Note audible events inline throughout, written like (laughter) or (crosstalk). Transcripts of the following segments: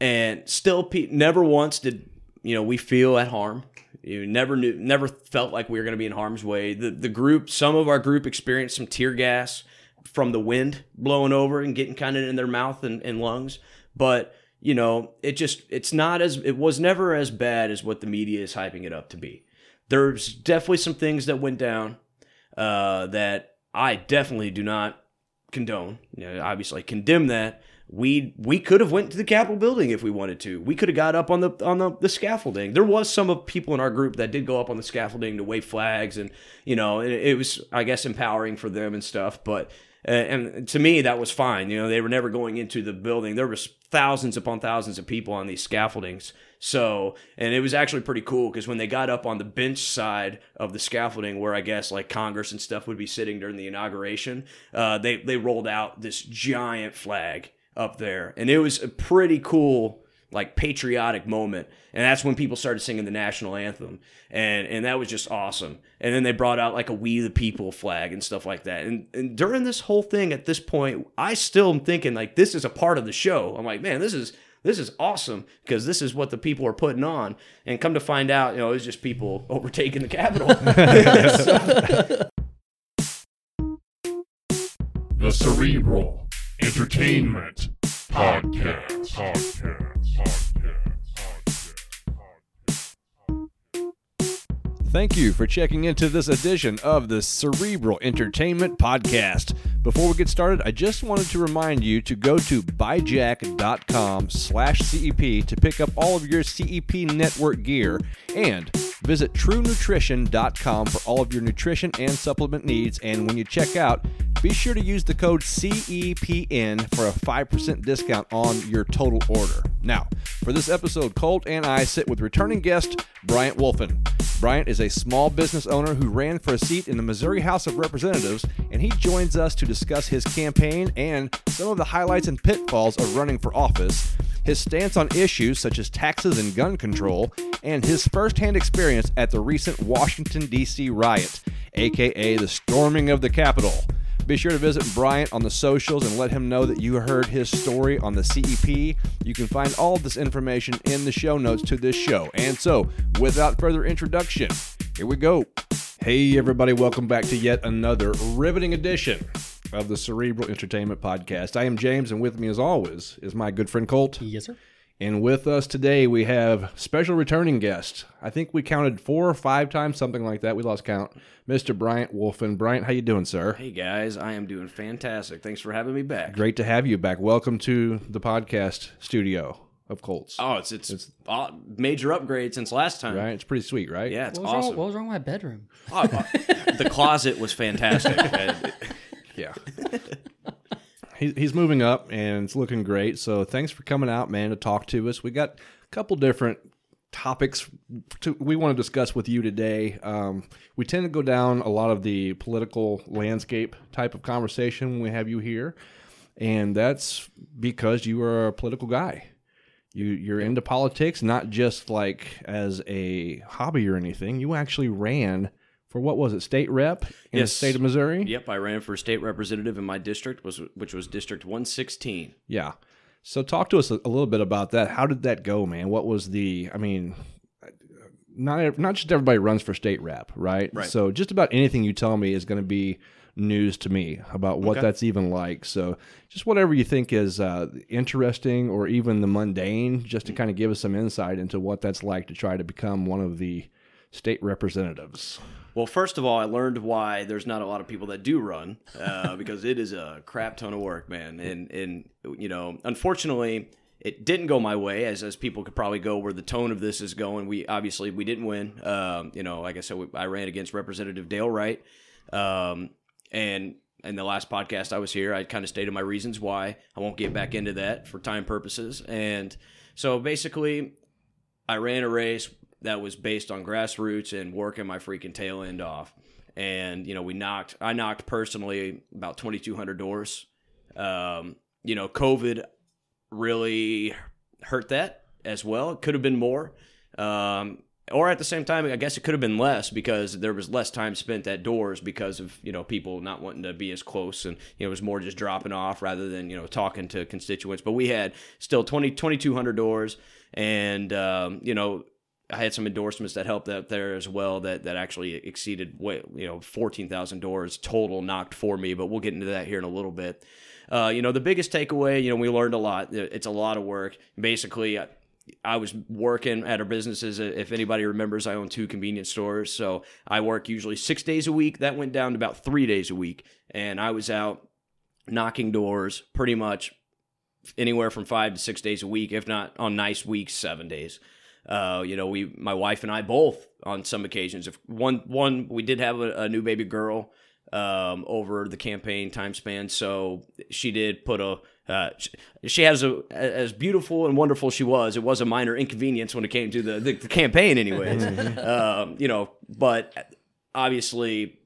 and still, pe- never once did you know we feel at harm. You never knew, never felt like we were going to be in harm's way. The the group, some of our group experienced some tear gas from the wind blowing over and getting kind of in their mouth and, and lungs, but you know, it just it's not as it was never as bad as what the media is hyping it up to be. There's definitely some things that went down uh, that I definitely do not condone. You know, obviously, condemn that. We we could have went to the Capitol building if we wanted to. We could have got up on the on the, the scaffolding. There was some of people in our group that did go up on the scaffolding to wave flags, and you know, it, it was I guess empowering for them and stuff. But uh, and to me that was fine. You know, they were never going into the building. There was thousands upon thousands of people on these scaffoldings. So, and it was actually pretty cool because when they got up on the bench side of the scaffolding, where I guess like Congress and stuff would be sitting during the inauguration, uh, they they rolled out this giant flag up there, and it was a pretty cool like patriotic moment. And that's when people started singing the national anthem. And and that was just awesome. And then they brought out like a we the people flag and stuff like that. And, and during this whole thing at this point i still am thinking like this is a part of the show. I'm like man this is this is awesome because this is what the people are putting on. And come to find out you know it was just people (laughs) overtaking the capitol. (laughs) (laughs) The Cerebral Entertainment Podcast. Podcast. Thank you for checking into this edition of the Cerebral Entertainment Podcast. Before we get started, I just wanted to remind you to go to byjack.com slash CEP to pick up all of your CEP network gear and visit truenutrition.com for all of your nutrition and supplement needs. And when you check out, be sure to use the code CEPN for a 5% discount on your total order. Now, for this episode, Colt and I sit with returning guest Bryant Wolfin. Bryant is a small business owner who ran for a seat in the Missouri House of Representatives, and he joins us to discuss his campaign and some of the highlights and pitfalls of running for office, his stance on issues such as taxes and gun control, and his firsthand experience at the recent Washington, D.C. riot, aka the storming of the Capitol. Be sure to visit Bryant on the socials and let him know that you heard his story on the CEP. You can find all of this information in the show notes to this show. And so, without further introduction, here we go. Hey, everybody, welcome back to yet another riveting edition of the Cerebral Entertainment Podcast. I am James, and with me, as always, is my good friend Colt. Yes, sir. And with us today, we have special returning guest. I think we counted four or five times, something like that. We lost count. Mr. Bryant Wolfin. Bryant, how you doing, sir? hey guys i am doing fantastic thanks for having me back Great to have you back. Welcome to the podcast studio of Colts. oh it's it's, uh, major upgrade since last time Right? It's pretty sweet, right? yeah it's What awesome wrong, what was wrong with my bedroom? Oh, uh, (laughs) the closet was fantastic. (laughs) Uh, Yeah. (laughs) he, he's moving up and it's looking great. So thanks for coming out, man, to talk to us. We got a couple different topics to, we want to discuss with you today. Um, we tend to go down a lot of the political landscape type of conversation when we have you here. And that's because you are a political guy. You, you're into politics, not just like as a hobby or anything. You actually ran for what was it, state rep in Yes. the state of Missouri? yep, I ran for state representative in my district, was which was District 116. Yeah. So talk to us a, little bit about that. How did that go, man? What was the? I mean, not not just everybody runs for state rep, right? Right. So just about anything you tell me is going to be news to me about what Okay. that's even like. So just whatever you think is uh, interesting or even the mundane, just to kind of give us some insight into what that's like to try to become one of the state representatives. Well, first of all, I learned why there's not a lot of people that do run uh, because it is a crap ton of work, man. And and you know, unfortunately, it didn't go my way, as as people could probably go where the tone of this is going. We obviously we didn't win. Um, you know, like I said, we, I ran against Representative Dale Wright, um, and in the last podcast I was here, I kind of stated my reasons why. I won't get back into that for time purposes. And so basically, I ran a race that was based on grassroots and working my freaking tail end off. And you know, we knocked. I knocked personally about twenty two hundred doors. Um, you know, COVID really hurt that as well. It could have been more. Um, or at the same time, I guess it could have been less because there was less time spent at doors because of you know people not wanting to be as close, and you know it was more just dropping off rather than you know talking to constituents. But we had still 20, 2,200 doors, and um, you know I had some endorsements that helped out there as well that that actually exceeded what you know 14,000 doors total knocked for me, but we'll get into that here in a little bit. Uh, you know, the biggest takeaway, you know, we learned a lot. It's a lot of work. Basically, I, I was working at our businesses. If anybody remembers, I own two convenience stores. So I work usually six days a week. That went down to about three days a week. And I was out knocking doors pretty much anywhere from five to six days a week, if not on nice weeks, seven days. Uh, you know, we, my wife and I both, on some occasions, if one, one, we did have a, a new baby girl um, over the campaign time span. So she did put a. Uh, she, she has a as beautiful and wonderful she was. It was a minor inconvenience when it came to the the, the campaign, anyways. (laughs) um, you know, but obviously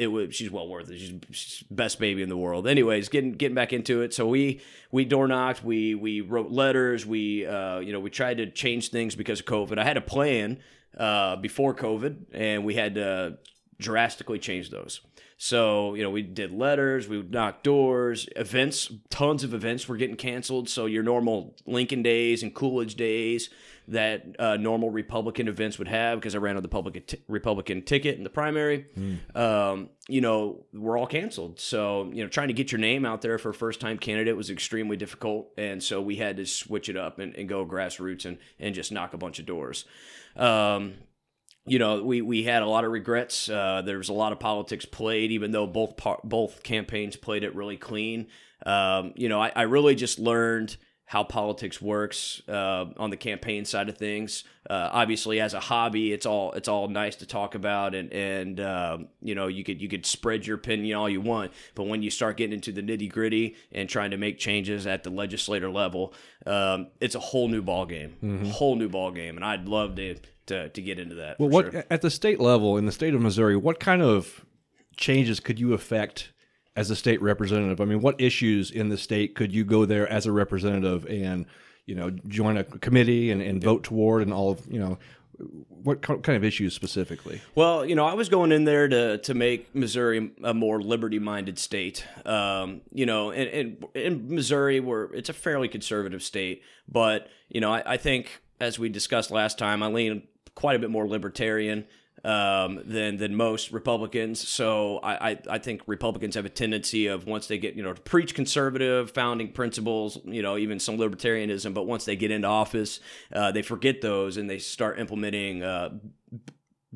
it was she's well worth it. She's, best baby in the world. Anyways, getting getting back into it. So we we door knocked. We we wrote letters. We uh, you know we tried to change things because of COVID. I had a plan uh, before COVID, and we had to drastically change those. So, you know, we did letters, we would knock doors, events, tons of events were getting canceled. So, your normal Lincoln days and Coolidge days that uh, normal Republican events would have, because I ran on the public t- Republican ticket in the primary, mm. um, you know, were all canceled. So, you know, trying to get your name out there for a first time candidate was extremely difficult. And so we had to switch it up and, and go grassroots and, and just knock a bunch of doors. Um, you know, we, we had a lot of regrets. Uh, there was a lot of politics played, even though both par- both campaigns played it really clean. Um, you know, I, I, really just learned how politics works uh, on the campaign side of things. Uh, obviously, as a hobby, it's all it's all nice to talk about, and and um, you know you could you could spread your opinion all you want, but when you start getting into the nitty gritty and trying to make changes at the legislator level, um, it's a whole new ball game, mm-hmm. whole new ball game, and I'd love to to, to get into that. Well, what sure. at the state level in the state of Missouri, what kind of changes could you affect as a state representative? I mean, what issues in the state could you go there as a representative and you know join a committee and, and vote toward and all of you know what kind of issues specifically? Well, you know, I was going in there to to make Missouri a more liberty-minded state. Um, you know, in, in Missouri, where it's a fairly conservative state, but you know, I, I think as we discussed last time, I lean quite a bit more libertarian um, than than most Republicans. So I, I, I think Republicans have a tendency of once they get you know to preach conservative founding principles, you know even some libertarianism, but once they get into office, uh, they forget those and they start implementing. Uh,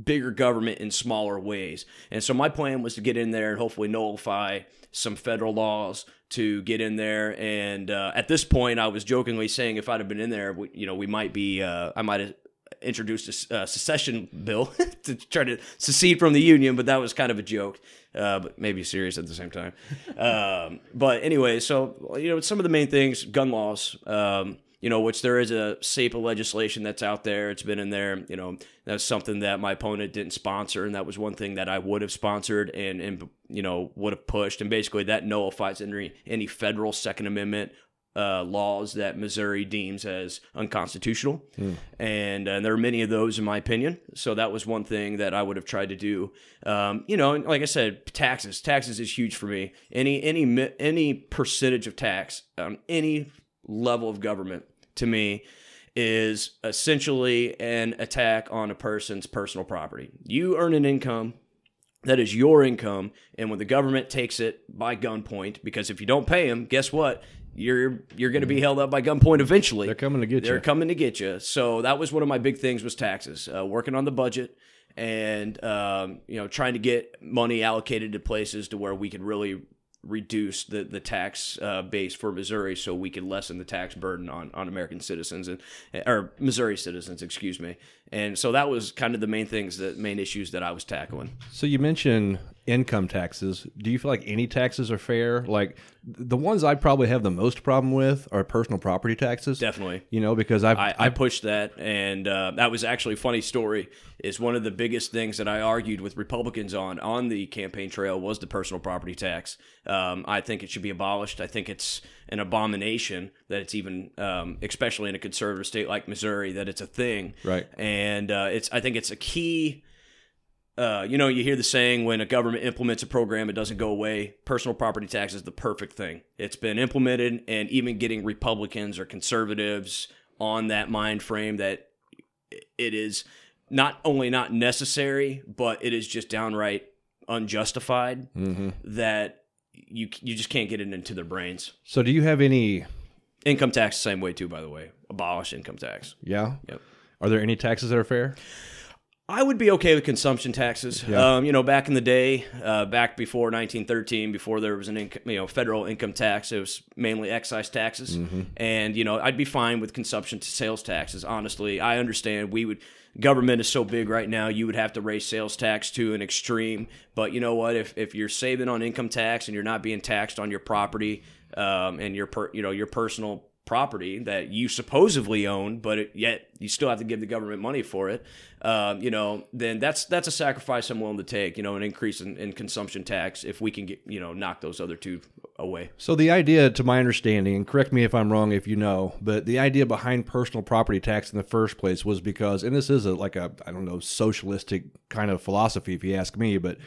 bigger government in smaller ways. And so my plan was to get in there and hopefully nullify some federal laws to get in there. And uh, at this point, I was jokingly saying if I'd have been in there, we, you know, we might be, uh, I might have introduced a uh, secession bill (laughs) to try to secede from the union, but that was kind of a joke, uh, but maybe serious at the same time. Um, but anyway, so you know, some of the main things: gun laws. Um, you know, which there is a SAPA legislation that's out there. It's been in there. You know, that's something that my opponent didn't sponsor, and that was one thing that I would have sponsored and and you know would have pushed. And basically, that nullifies any any federal Second Amendment uh, laws that Missouri deems as unconstitutional, mm. and, and there are many of those in my opinion. So that was one thing that I would have tried to do. Um, you know, like I said, taxes. Taxes is huge for me. Any any any percentage of tax on any level of government to me is essentially an attack on a person's personal property. You earn an income that is your income and when the government takes it by gunpoint because if you don't pay them guess what you're you're going to be held up by gunpoint eventually. They're coming to get They're you. They're coming to get you. So that was one of my big things was taxes. Uh, working on the budget and um, you know trying to get money allocated to places to where we could really reduce the the tax uh, base for Missouri, so we could lessen the tax burden on on American citizens and or Missouri citizens, excuse me. And so that was kind of the main things, the main issues that I was tackling. So you mentioned income taxes, do you feel like any taxes are fair? Like the ones I probably have the most problem with are personal property taxes. Definitely. You know, because I've, I, I pushed that, and uh, that was actually a funny story. Is one of the biggest things that I argued with Republicans on on the campaign trail was the personal property tax. Um, I think it should be abolished. I think it's an abomination that it's even, um, especially in a conservative state like Missouri, that it's a thing. Right. And uh, it's I think it's a key. Uh, you know, you hear the saying when a government implements a program, it doesn't go away. Personal property tax is the perfect thing. It's been implemented, and even getting Republicans or conservatives on that mind frame that it is not only not necessary, but it is just downright unjustified. That you you just can't get it into their brains. so do you have any? Income tax, the same way too. By the way, abolish income tax. Yeah. Yep. Are there any taxes that are fair? I would be okay with consumption taxes. Yeah. Um, you know, back in the day, uh, back before 1913, before there was an income, you know federal income tax, it was mainly excise taxes, and you know I'd be fine with consumption to sales taxes. Honestly, I understand we would. Government is so big right now, you would have to raise sales tax to an extreme. But you know what? If if you're saving on income tax and you're not being taxed on your property um, and your per, you know your personal property that you supposedly own, but it, yet you still have to give the government money for it. Um, you know, then that's that's a sacrifice I'm willing to take. You know, an increase in, in consumption tax if we can get you know knock those other two away. So the idea, to my understanding, and correct me if I'm wrong if you know, but the idea behind personal property tax in the first place was because, and this is a, like a I don't know socialistic kind of philosophy, if you ask me, but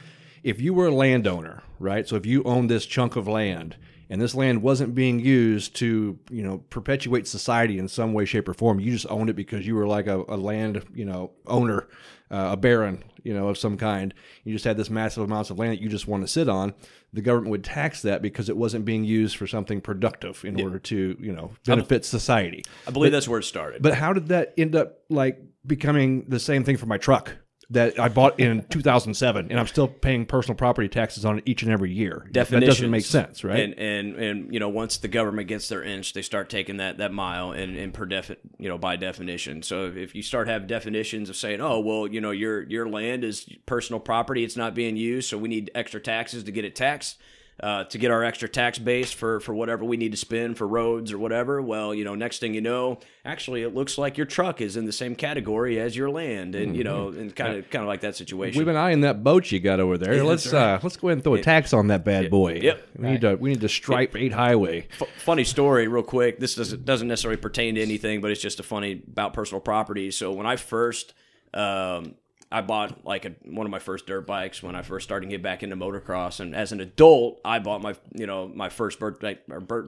if you were a landowner, right? So if you owned this chunk of land and this land wasn't being used to you know perpetuate society in some way, shape, or form, you just owned it because you were like a, a land you know owner, uh, a baron, you know of some kind. You just had this massive amounts of land that you just want to sit on. The government would tax that because it wasn't being used for something productive in order to you know benefit society. I believe that's where it started. But how did that end up like becoming the same thing for my truck that I bought in 2007, and I'm still paying personal property taxes on it each and every year? That doesn't make sense, right? And and and you know, once the government gets their inch, they start taking that that mile and and per defi- you know by definition. So if you start having definitions of saying, oh well, you know, your your land is personal property, it's not being used, so we need extra taxes to get it taxed. Uh, to get our extra tax base for, for whatever we need to spend for roads or whatever. Well, you know, next thing you know, actually, it looks like your truck is in the same category as your land, and you know, and kind of kind of like that situation. We've been eyeing that boat you got over there. let's uh, let's go ahead and throw a tax on that bad boy. Yep. We need to we need to stripe eight highway. F- funny story, real quick. This doesn't doesn't necessarily pertain to anything, but it's just a funny about personal property. So when I first, um, I bought like a, one of my first dirt bikes when I first started to get back into motocross, and as an adult, I bought my you know my first dirt bike,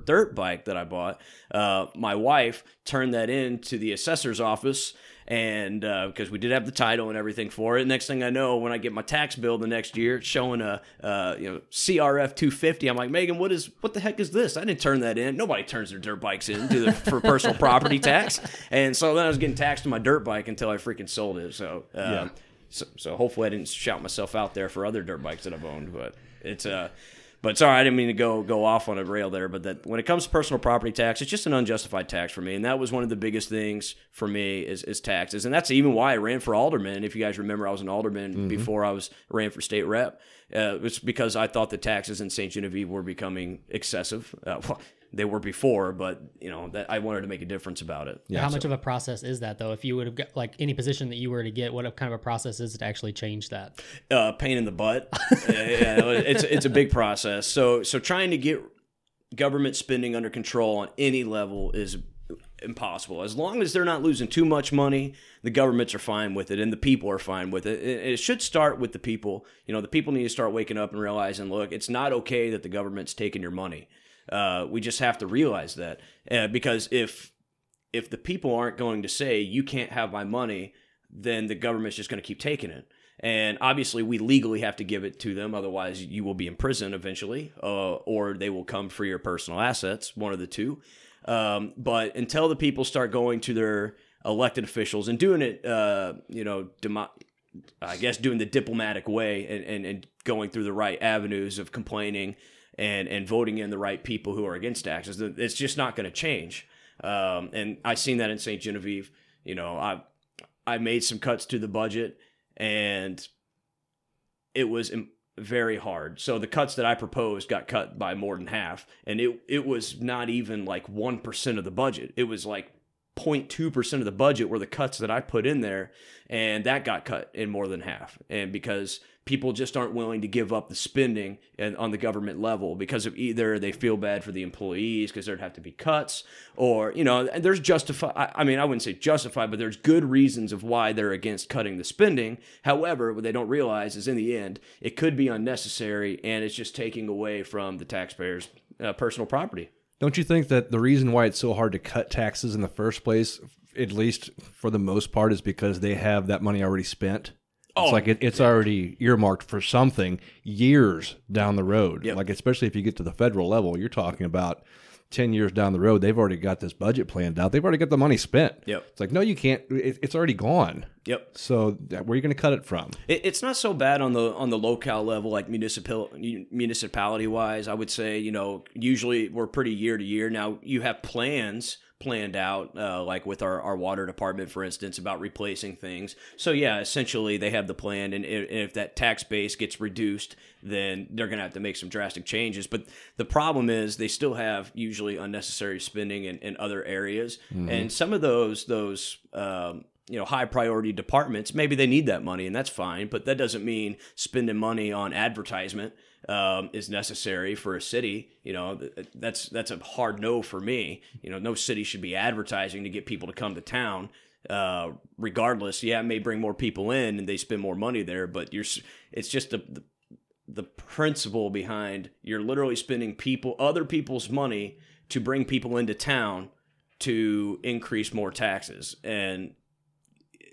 dirt bike that I bought. Uh, my wife turned that in to the assessor's office. And because we did have the title and everything for it, next thing I know, when I get my tax bill the next year, showing a uh, you know CRF 250. I'm like, Megan, what is what the heck is this? I didn't turn that in. Nobody turns their dirt bikes in the, for personal property tax. And so then I was getting taxed on my dirt bike until I freaking sold it. So uh, Yeah. So, so hopefully I didn't shout myself out there for other dirt bikes that I've owned, but it's uh but sorry, I didn't mean to go go off on a rail there. But that when it comes to personal property tax, it's just an unjustified tax for me, and that was one of the biggest things for me is, is taxes, and that's even why I ran for alderman. If you guys remember, I was an alderman before I was ran for state rep. Uh, it's because I thought the taxes in St. Genevieve were becoming excessive. Uh, well, they were before, but you know that I wanted to make a difference about it. Yeah, How so- much of a process is that though? If you would have got like any position that you were to get, what kind of a process is it to actually change that? uh, pain in the butt. (laughs) yeah, yeah, it's it's a big process. So so trying to get government spending under control on any level is impossible. As long as they're not losing too much money, the governments are fine with it, and the people are fine with it. It, it should start with the people. You know, the people need to start waking up and realizing, look, it's not okay that the government's taking your money. Uh, we just have to realize that uh, because if if the people aren't going to say you can't have my money, then the government's just going to keep taking it. And obviously, we legally have to give it to them. Otherwise, you will be in prison eventually, uh, or they will come for your personal assets, one of the two. Um, but until the people start going to their elected officials and doing it, uh, you know, demo- I guess doing the diplomatic way and, and, and going through the right avenues of complaining and, and voting in the right people who are against taxes, it's just not going to change. Um, and I seen that in St. Genevieve. You know, I I made some cuts to the budget, and it was very hard. So the cuts that I proposed got cut by more than half, and it it was not even like one percent of the budget. It was like 0.2 percent of the budget were the cuts that I put in there, and that got cut in more than half. And because people just aren't willing to give up the spending and on the government level because of either they feel bad for the employees because there'd have to be cuts or you know and there's justify I mean I wouldn't say justified but there's good reasons of why they're against cutting the spending however what they don't realize is in the end it could be unnecessary and it's just taking away from the taxpayers uh, personal property Don't you think that the reason why it's so hard to cut taxes in the first place, at least for the most part, is because they have that money already spent? It's Oh, like it, it's already earmarked for something years down the road. Yep. Like especially if you get to the federal level, you're talking about ten years down the road. They've already got this budget planned out. They've already got the money spent. Yep. It's like no, you can't. It, it's already gone. yep So that- where are you going to cut it from? It, it's not so bad on the on the locale level, like municipal municipality wise. I would say you know usually we're pretty year to year. Now you have plans planned out, uh, like with our, our water department, for instance, about replacing things. So yeah, essentially they have the plan, and if, if that tax base gets reduced, then they're going to have to make some drastic changes. But the problem is they still have usually unnecessary spending in, in other areas, and some of those those um, you know high priority departments maybe they need that money and that's fine but that doesn't mean spending money on advertisement um, is necessary for a city you know that's that's a hard no for me. You know no city should be advertising to get people to come to town uh, regardless. Yeah it may bring more people in and they spend more money there but you're it's just the, the the principle behind you're literally spending people other people's money to bring people into town to increase more taxes. And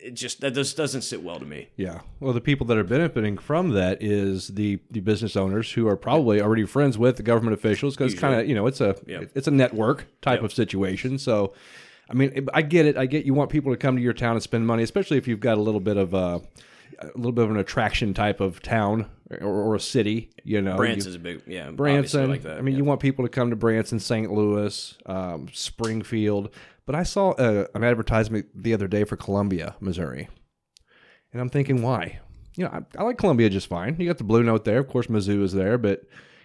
it just that just doesn't sit well to me Yeah. Well, the people that are benefiting from that is the the business owners who are probably already friends with the government officials because kind of you know it's a Yep. it's a network type Yep. of situation. So, I mean, I get it. I get you want people to come to your town and spend money, especially if you've got a little bit of a a little bit of an attraction type of town or, or a city. You know, Branson's You- a big yeah Branson. like that I mean, yeah. you want people to come to Branson, St. Louis, um, Springfield. But I saw uh, an advertisement the other day for Columbia, Missouri, and I'm thinking, why? You know, I, I like Columbia just fine. You got the Blue Note there, of course. Mizzou is there, but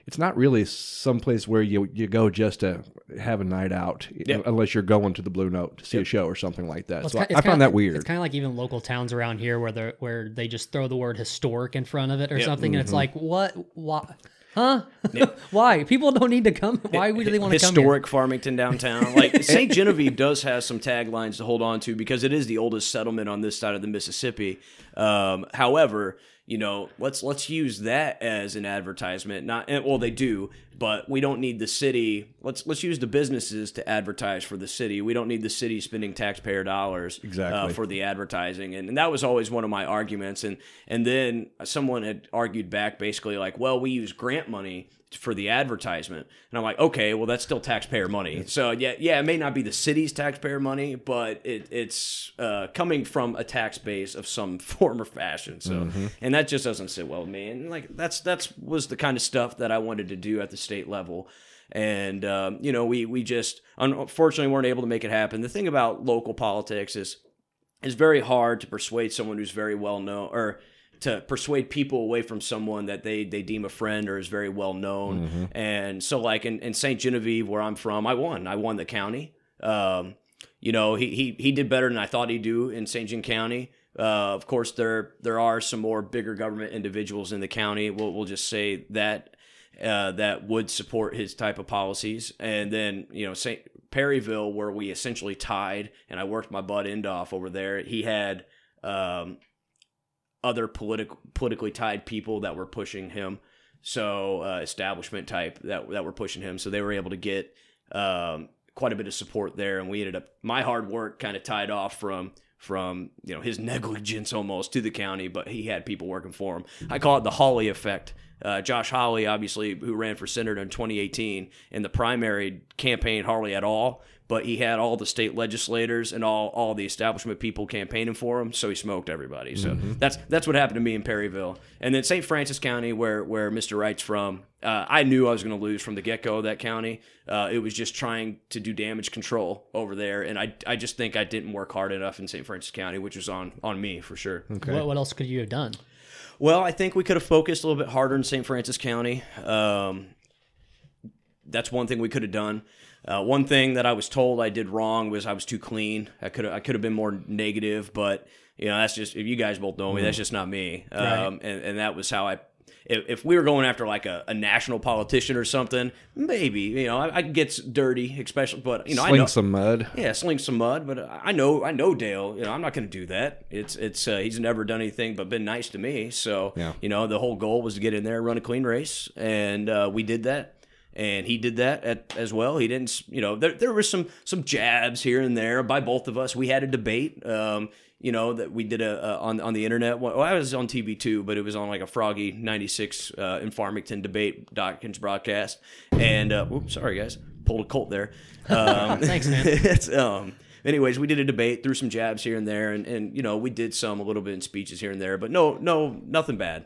it's not really someplace where you you go just to have a night out, Yeah. unless you're going to the Blue Note to see a show or something like that. Well, so ki- I, it's I kinda- found that weird. It's kind of like even local towns around here where they where they just throw the word historic in front of it or Yeah. something, Mm-hmm. and it's like, what? Why? Huh? (laughs) Why? People don't need to come. Why do they want to come historic Farmington downtown. Like (laughs) St. Genevieve does have some taglines to hold on to because it is the oldest settlement on this side of the Mississippi. Um, however, you know, let's let's use that as an advertisement. Not and- well, they do, but we don't need the city. Let's let's use the businesses to advertise for the city. We don't need the city spending taxpayer dollars uh, Exactly. for the advertising, and, and that was always one of my arguments. And and then someone had argued back, basically like, well, we use grant money for the advertisement, and I'm like, okay, well, that's still taxpayer money. So yeah, yeah, it may not be the city's taxpayer money, but it, it's uh, coming from a tax base of some (laughs) form or fashion. So, and that just doesn't sit well with me. And like that's that's was the kind of stuff that I wanted to do at the state level and um, you know we we just unfortunately weren't able to make it happen. The thing about local politics is it's very hard to persuade someone who's very well known or to persuade people away from someone that they they deem a friend or is very well known. And so like in, in St. Genevieve where I'm from, I won. I won the county. Um, you know, he, he he did better than I thought he'd do in St. John County. Uh, of course, there there are some more bigger government individuals in the county. We'll we'll just say that uh, that would support his type of policies. And then you know St. Perryville, where we essentially tied, and I worked my butt end off over there. He had um, other political politically tied people that were pushing him. So uh, establishment type that that were pushing him. So they were able to get um, quite a bit of support there, and we ended up my hard work kind of tied off from from you know his (laughs) negligence almost to the county, but he had people working for him. I call it the Hawley effect. Uh, Josh Hawley, obviously, who ran for senator in 2018, in the primary campaign hardly at all, but he had all the state legislators and all all the establishment people campaigning for him, so he smoked everybody. So that's that's what happened to me in Perryville, and then St. Francois County, where where Mr. Wright's from. Uh, I knew I was going to lose from the get go of that county. Uh, it was just trying to do damage control over there, and I I just think I didn't work hard enough in St. Francois County, which was on on me for sure. Okay. What, what else could you have done? Well, I think we could have focused a little bit harder in St. Francois County. Um, that's one thing we could have done. Uh, one thing that I was told I did wrong was I was too clean. I could I could have been more negative, but you know that's just if you guys both know me, that's just not me. Um, and, and that was how I. If, if we were going after like a, a national politician or something, maybe you know I, I could get dirty, especially. But you know I Sling know some mud. yeah, sling some mud, but I know I know Dale. You know, I'm not going to do that. It's it's uh, he's never done anything but been nice to me. So Yeah. you know, the whole goal was to get in there and run a clean race, and uh, we did that. And he did that at, as well. He didn't, you know, there there were some some jabs here and there by both of us. We had a debate. Um, you know that we did a, a on on the internet. Well, I was on TV too, but it was on like a Froggy '96 uh, in Farmington debate Dawkins broadcast. And uh, whoops, sorry guys, pulled a Colt there. (laughs) Um, Thanks, man. (laughs) it's, um, anyways, we did a debate, threw some jabs here and there, and, and you know we did some a little bit in speeches here and there, but no, no, nothing bad.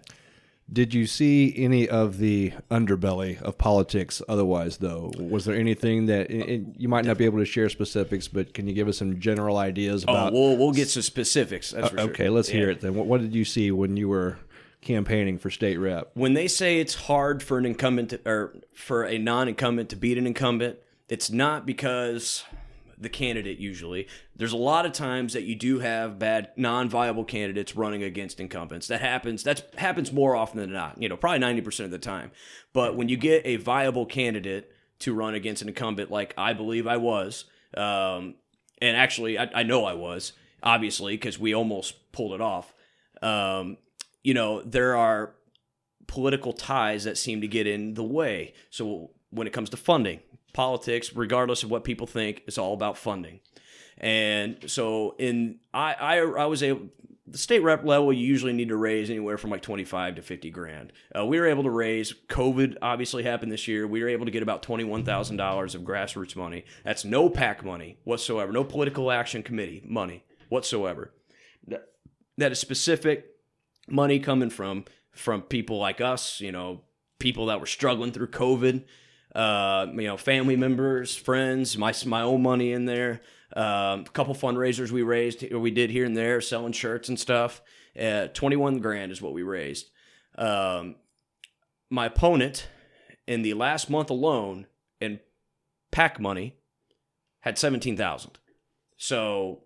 Did you see any of the underbelly of politics otherwise, though? Was there anything that and you might not be able to share specifics, but can you give us some general ideas Oh, about? we'll we'll get some specifics. That's for uh, sure. okay, let's hear it then. What, what did you see when you were campaigning for state rep? When they say it's hard for an incumbent to, or for a non-incumbent to beat an incumbent, it's not because the candidate usually. There's a lot of times that you do have bad non-viable candidates running against incumbents. That happens. That happens more often than not. You know, probably 90% of the time. But when you get a viable candidate to run against an incumbent, like I believe I was, um, and actually I, I know I was, obviously because we almost pulled it off. Um, you know, there are political ties that seem to get in the way. So when it comes to funding, politics, regardless of what people think, it's all about funding. And so in I I, I was able the state rep level you usually need to raise anywhere from like 25 to 50 grand. Uh, we were able to raise COVID obviously happened this year. We were able to get about $21,000 of grassroots money. That's no PAC money whatsoever. No political action committee money whatsoever. That is specific money coming from from people like us, you know, people that were struggling through COVID, uh, you know, family members, friends, my my own money in there. Um, a couple fundraisers we raised, we did here and there, selling shirts and stuff. Uh, Twenty one grand is what we raised. Um, my opponent in the last month alone in PAC money had seventeen thousand. So,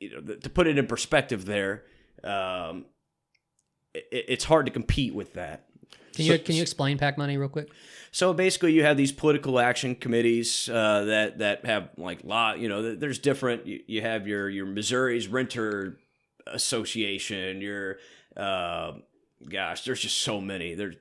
you know, th- to put it in perspective, there, um, it, it's hard to compete with that. Can you can you explain pack money real quick? So basically, you have these political action committees uh, that that have like lot. You know, there's different. You, you have your your Missouri's Renter Association. Your uh, gosh, there's just so many. There's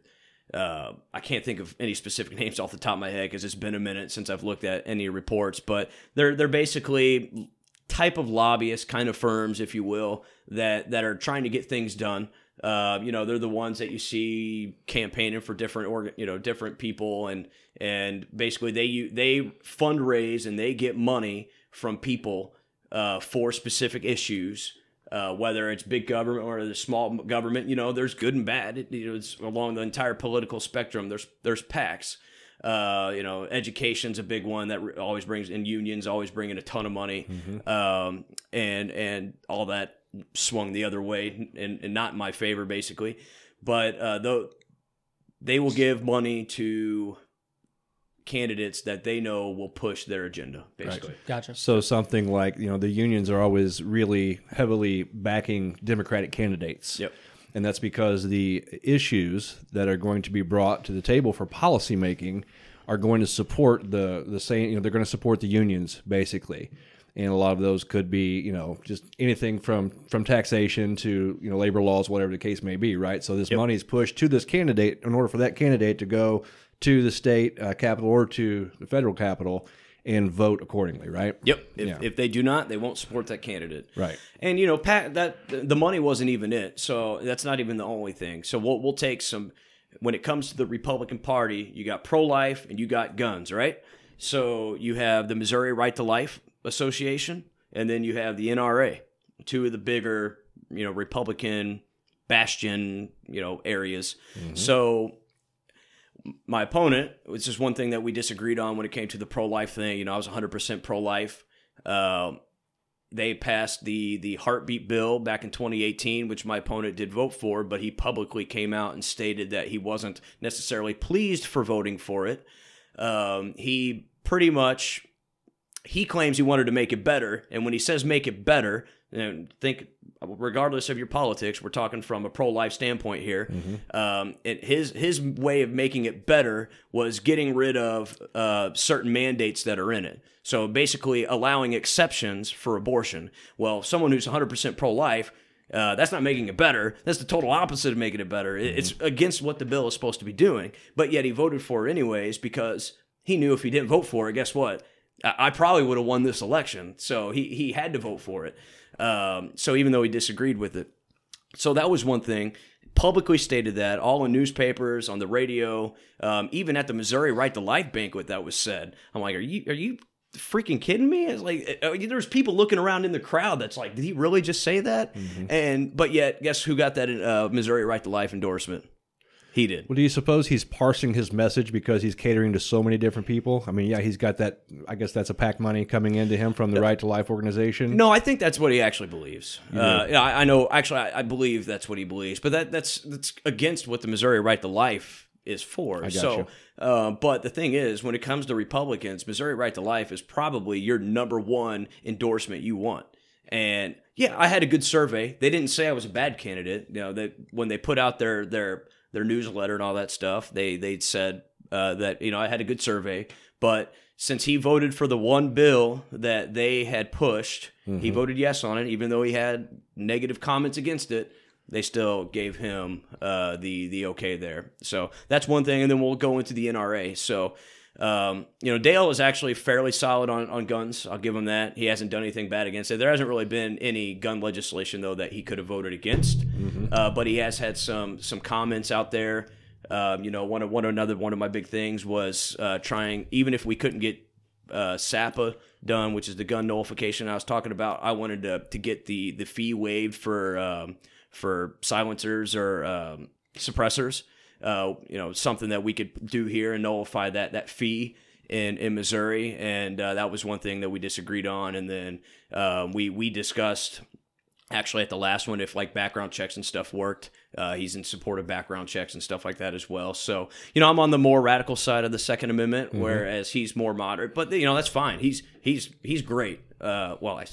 uh, I can't think of any specific (laughs) names off the top of my head because it's been a minute since I've looked at any reports. But they're they're basically type of lobbyists, kind of firms, if you will, that that are trying to get things done. Uh, you know, they're the ones that you see campaigning for different organ, you know, different people, and and basically they they fundraise and they get money from people uh, for specific issues. Uh, whether it's big government or the small government, you know, there's good and bad. It, you know, it's along the entire political spectrum. There's there's PACs. Uh, you know, education's a big one that always brings, and unions always bring in a ton of money, um, and and all that swung the other way and, and not in my favor, basically. But uh, though they will give money to candidates that they know will push their agenda, basically. Gotcha. So something like you know the unions are always really heavily backing Democratic candidates. Yep. And that's because the issues that are going to be brought to the table for policymaking are going to support the the same. You know, they're going to support the unions basically, and a lot of those could be you know just anything from from taxation to you know labor laws, whatever the case may be. Right. So this money is pushed to this candidate in order for that candidate to go to the state uh, capital or to the federal capital and vote accordingly. Right. Yep. If, Yeah. if they do not, they won't support that candidate. Right. And you know, Pat, that the money wasn't even it. So that's not even the only thing. So we'll we'll take some. When it comes to the Republican Party, you got pro life and you got guns, right? So you have the Missouri Right to Life Association, and then you have the NRA, two of the bigger, you know, Republican bastion, you know, areas. So my opponent, which is one thing that we disagreed on when it came to the pro life thing. You know, I was 100% pro life. Um, they passed the the heartbeat bill back in 2018, which my opponent did vote for, but he publicly came out and stated that he wasn't necessarily pleased for voting for it. Um, he pretty much he claims he wanted to make it better, and when he says make it better, know, think regardless of your politics, we're talking from a pro-life standpoint here. Um, it, his his way of making it better was getting rid of uh, certain mandates that are in it. So basically, allowing exceptions for abortion. Well, someone who's 100% pro-life. Uh, that's not making it better. That's the total opposite of making it better. It- It's against what the bill is supposed to be doing. But yet he voted for it anyways because he knew if he didn't vote for it, guess what? I probably would have won this election. So he, he had to vote for it. Um, so even though he disagreed with it. So that was one thing. Publicly stated that, all in newspapers, on the radio, um, even at the Missouri Right to Life banquet, that was said. I'm like, are you are you freaking kidding me? It's like uh, there's people looking around in the crowd that's like, did he really just say that? And but yet, guess who got that uh, Missouri Right to Life endorsement? He did. Well, do you suppose he's parsing his message because he's catering to so many different people? I mean, yeah, he's got that. I guess that's a PAC money coming into him from the Right to Life organization. No, I think that's what he actually believes. Uh, yeah, I, I know. Actually, I, I believe that's what he believes, but that that's that's against what the Missouri Right to Life is for. got so, uh, but the thing is, when it comes to Republicans, Missouri Right to Life is probably your number one endorsement you want. And yeah, I had a good survey. They didn't say I was a bad candidate. You know, that when they put out their their their newsletter and all that stuff, they they said uh, that you know I had a good survey. But since he voted for the one bill that they had pushed, he voted yes on it, even though he had negative comments against it. They still gave him uh, the the okay there. So that's one thing, and then we'll go into the NRA. So. Um, you know, Dale is actually fairly solid on, on guns. I'll give him that. He hasn't done anything bad against it. There hasn't really been any gun legislation though that he could have voted against. Uh, but he has had some some comments out there. Um, you know, one of one another one of my big things was uh, trying even if we couldn't get uh, SAPA done, which is the gun nullification I was talking about. I wanted to to get the the fee waived for um, for silencers or um, suppressors. Uh, you know, something that we could do here and nullify that that fee in in Missouri, and uh, that was one thing that we disagreed on. And then uh, we we discussed actually at the last one if like background checks and stuff worked. Uh, he's in support of background checks and stuff like that as well. So you know i'm on the more radical side of the second amendment whereas he's more moderate. But you know that's fine. He's he's he's great. Uh, well I,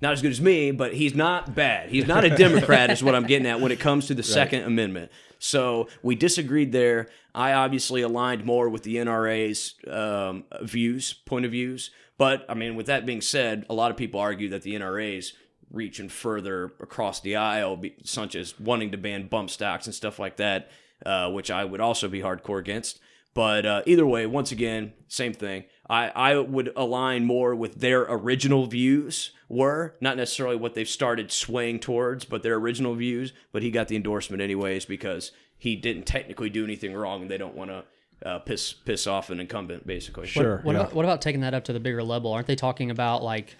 not as good as me but he's not bad. He's not a (laughs) democrat is what i'm getting at when it comes to the second amendment. So we disagreed there. I obviously aligned more with the nra's um, views point of views. But i mean with that being said a lot of people argue that the nra's reaching further across the aisle, such as wanting to ban bump stocks and stuff like that, uh, which I would also be hardcore against. But uh, either way, once again, same thing. I, I would align more with their original views were not necessarily what they've started swaying towards, but their original views. But he got the endorsement anyways because he didn't technically do anything wrong, and they don't want to uh, piss piss off an incumbent, basically. Sure. What, yeah. about, what about taking that up to the bigger level? Aren't they talking about like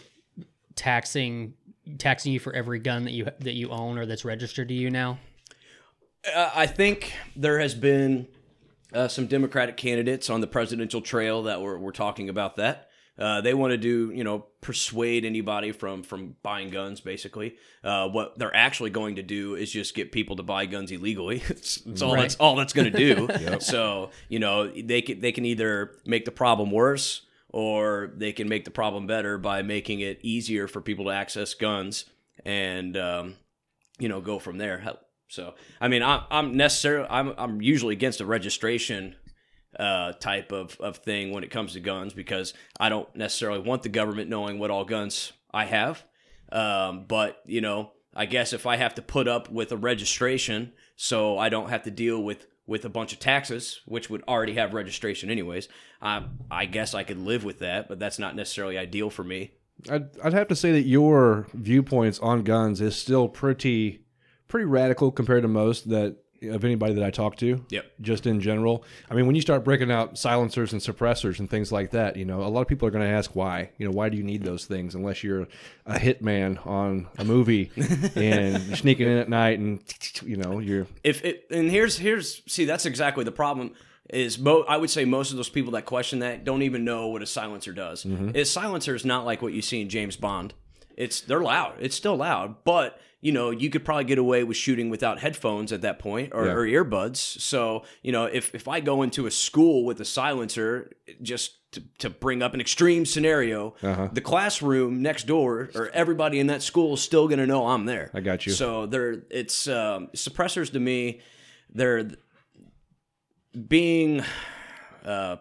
taxing taxing you for every gun that you that you own or that's registered to you now? Uh, I think there has been uh, some Democratic candidates on the presidential trail that were, were talking about that. Uh, they want to do, you know, persuade anybody from from buying guns. Basically, uh, what they're actually going to do is just get people to buy guns illegally. (laughs) it's, it's all Right. that's all that's going to do. (laughs) So, you know, they can they can either make the problem worse or they can make the problem better by making it easier for people to access guns and um, you know go from there. So I mean, I'm I'm necessarily I'm I'm usually against a registration uh, type of of thing when it comes to guns because I don't necessarily want the government knowing what all guns I have. Um, but you know, I guess if I have to put up with a registration so I don't have to deal with with a bunch of taxes, which would already have registration anyways, I I guess I could live with that, but that's not necessarily ideal for me. I'd, I'd have to say that your viewpoints on guns is still pretty pretty radical compared to most that of anybody that I talk to. Yep. Just in general. I mean, when you start breaking out silencers and suppressors and things like that, you know, a lot of people are going to ask why. You know, why do you need those things unless you're a hitman on a movie (laughs) and you're sneaking in at night and you know you're if it and here's here's see that's exactly the problem is mo- I would say most of those people that question that don't even know what a silencer does. A silencer is not like what you see in James Bond. it's they're loud. It's still loud, but you know you could probably get away with shooting without headphones at that point or, Yeah. or earbuds. So you know if if I go into a school with a silencer, just to, to bring up an extreme scenario, Uh-huh. the classroom next door or everybody in that school is still going to know I'm there. I got you. So they're it's um, suppressors to me. They're being uh,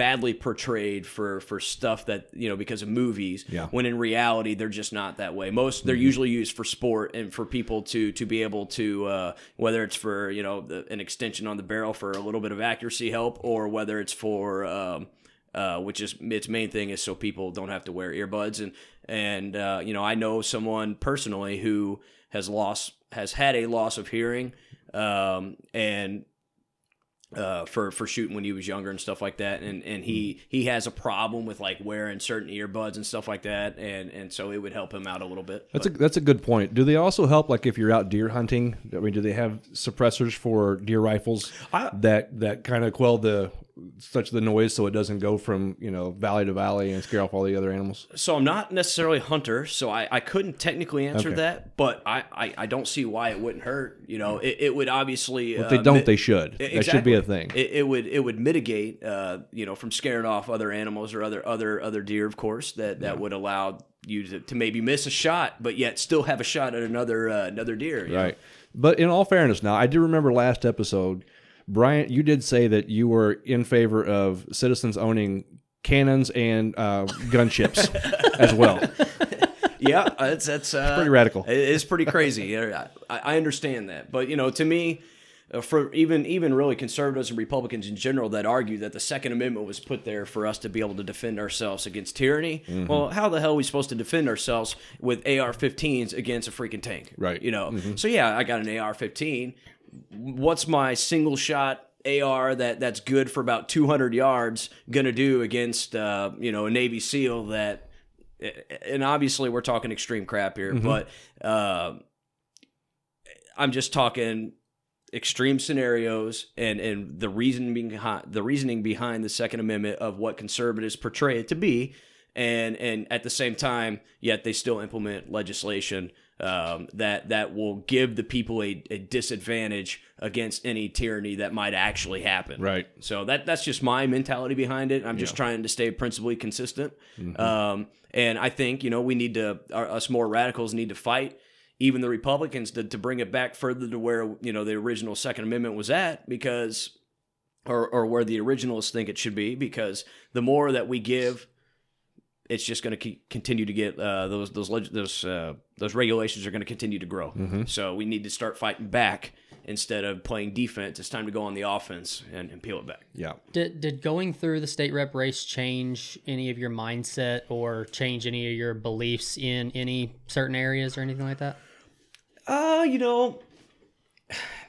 badly portrayed for for stuff that you know because of movies. Yeah. Mm-hmm. When in reality, they're just not that way. Most they're usually used for sport and for people to to be able to uh, whether it's for you know the, an extension on the barrel for a little bit of accuracy help or whether it's for um, uh, which is its main thing is so people don't have to wear earbuds and and uh, you know I know someone personally who has lost has had a loss of hearing um, and uh, for for shooting when he was younger and stuff like that, and and he he has a problem with like wearing certain earbuds and stuff like that, and and so it would help him out a little bit. That's a that's a good point. Do they also help like if you're out deer hunting? I mean, do they have suppressors for deer rifles I- that that kind of quell the such the noise so it doesn't go from you know valley to valley and scare off all the other animals? so I'm not necessarily a hunter, so I, I couldn't technically answer Okay. that, but I, I, I don't see why it wouldn't hurt. You know, it, it would obviously. If uh, they don't, mi- they should. That should be a thing. It, it would it would mitigate, uh, you know, from scaring off other animals or other other other deer, of course. That that would allow you to, to maybe miss a shot, but yet still have a shot at another uh, another deer. you know? Right. But in all fairness, now I do remember last episode, Bryant, you did say that you were in favor of citizens owning cannons and uh, gunships (laughs) as well. yeah, that's that's uh, pretty radical. It is pretty crazy. (laughs) I, I understand that, but you know, to me, uh, for even even really conservatives and Republicans in general that argue that the Second Amendment was put there for us to be able to defend ourselves against tyranny. Mm-hmm. Well, how the hell are we supposed to defend ourselves with AR-15s against a freaking tank? Right. You know. So yeah, I got an AR-15. What's my single shot? AR that that's good for about 200 yards gonna do against uh, you know a Navy SEAL that and obviously we're talking extreme crap here, but uh, I'm just talking extreme scenarios and and the reason behind the reasoning behind the Second Amendment of what conservatives portray it to be, and and at the same time, yet they still implement legislation um, that that will give the people a, a disadvantage against any tyranny that might actually happen. Right. So that that's just my mentality behind it. I'm just trying to stay principally consistent. Um, and I think you know we need to our, us more radicals need to fight even the Republicans to, to bring it back further to where you know the original Second Amendment was at because or or where the originalists think it should be because the more that we give it's just going to continue to get uh, those those leg- those uh, those regulations are going to continue to grow. So we need to start fighting back instead of playing defense. It's time to go on the offense and, and peel it back. Yeah. Did, did going through the state rep race change any of your mindset or change any of your beliefs in any certain areas or anything like that? Uh, you know,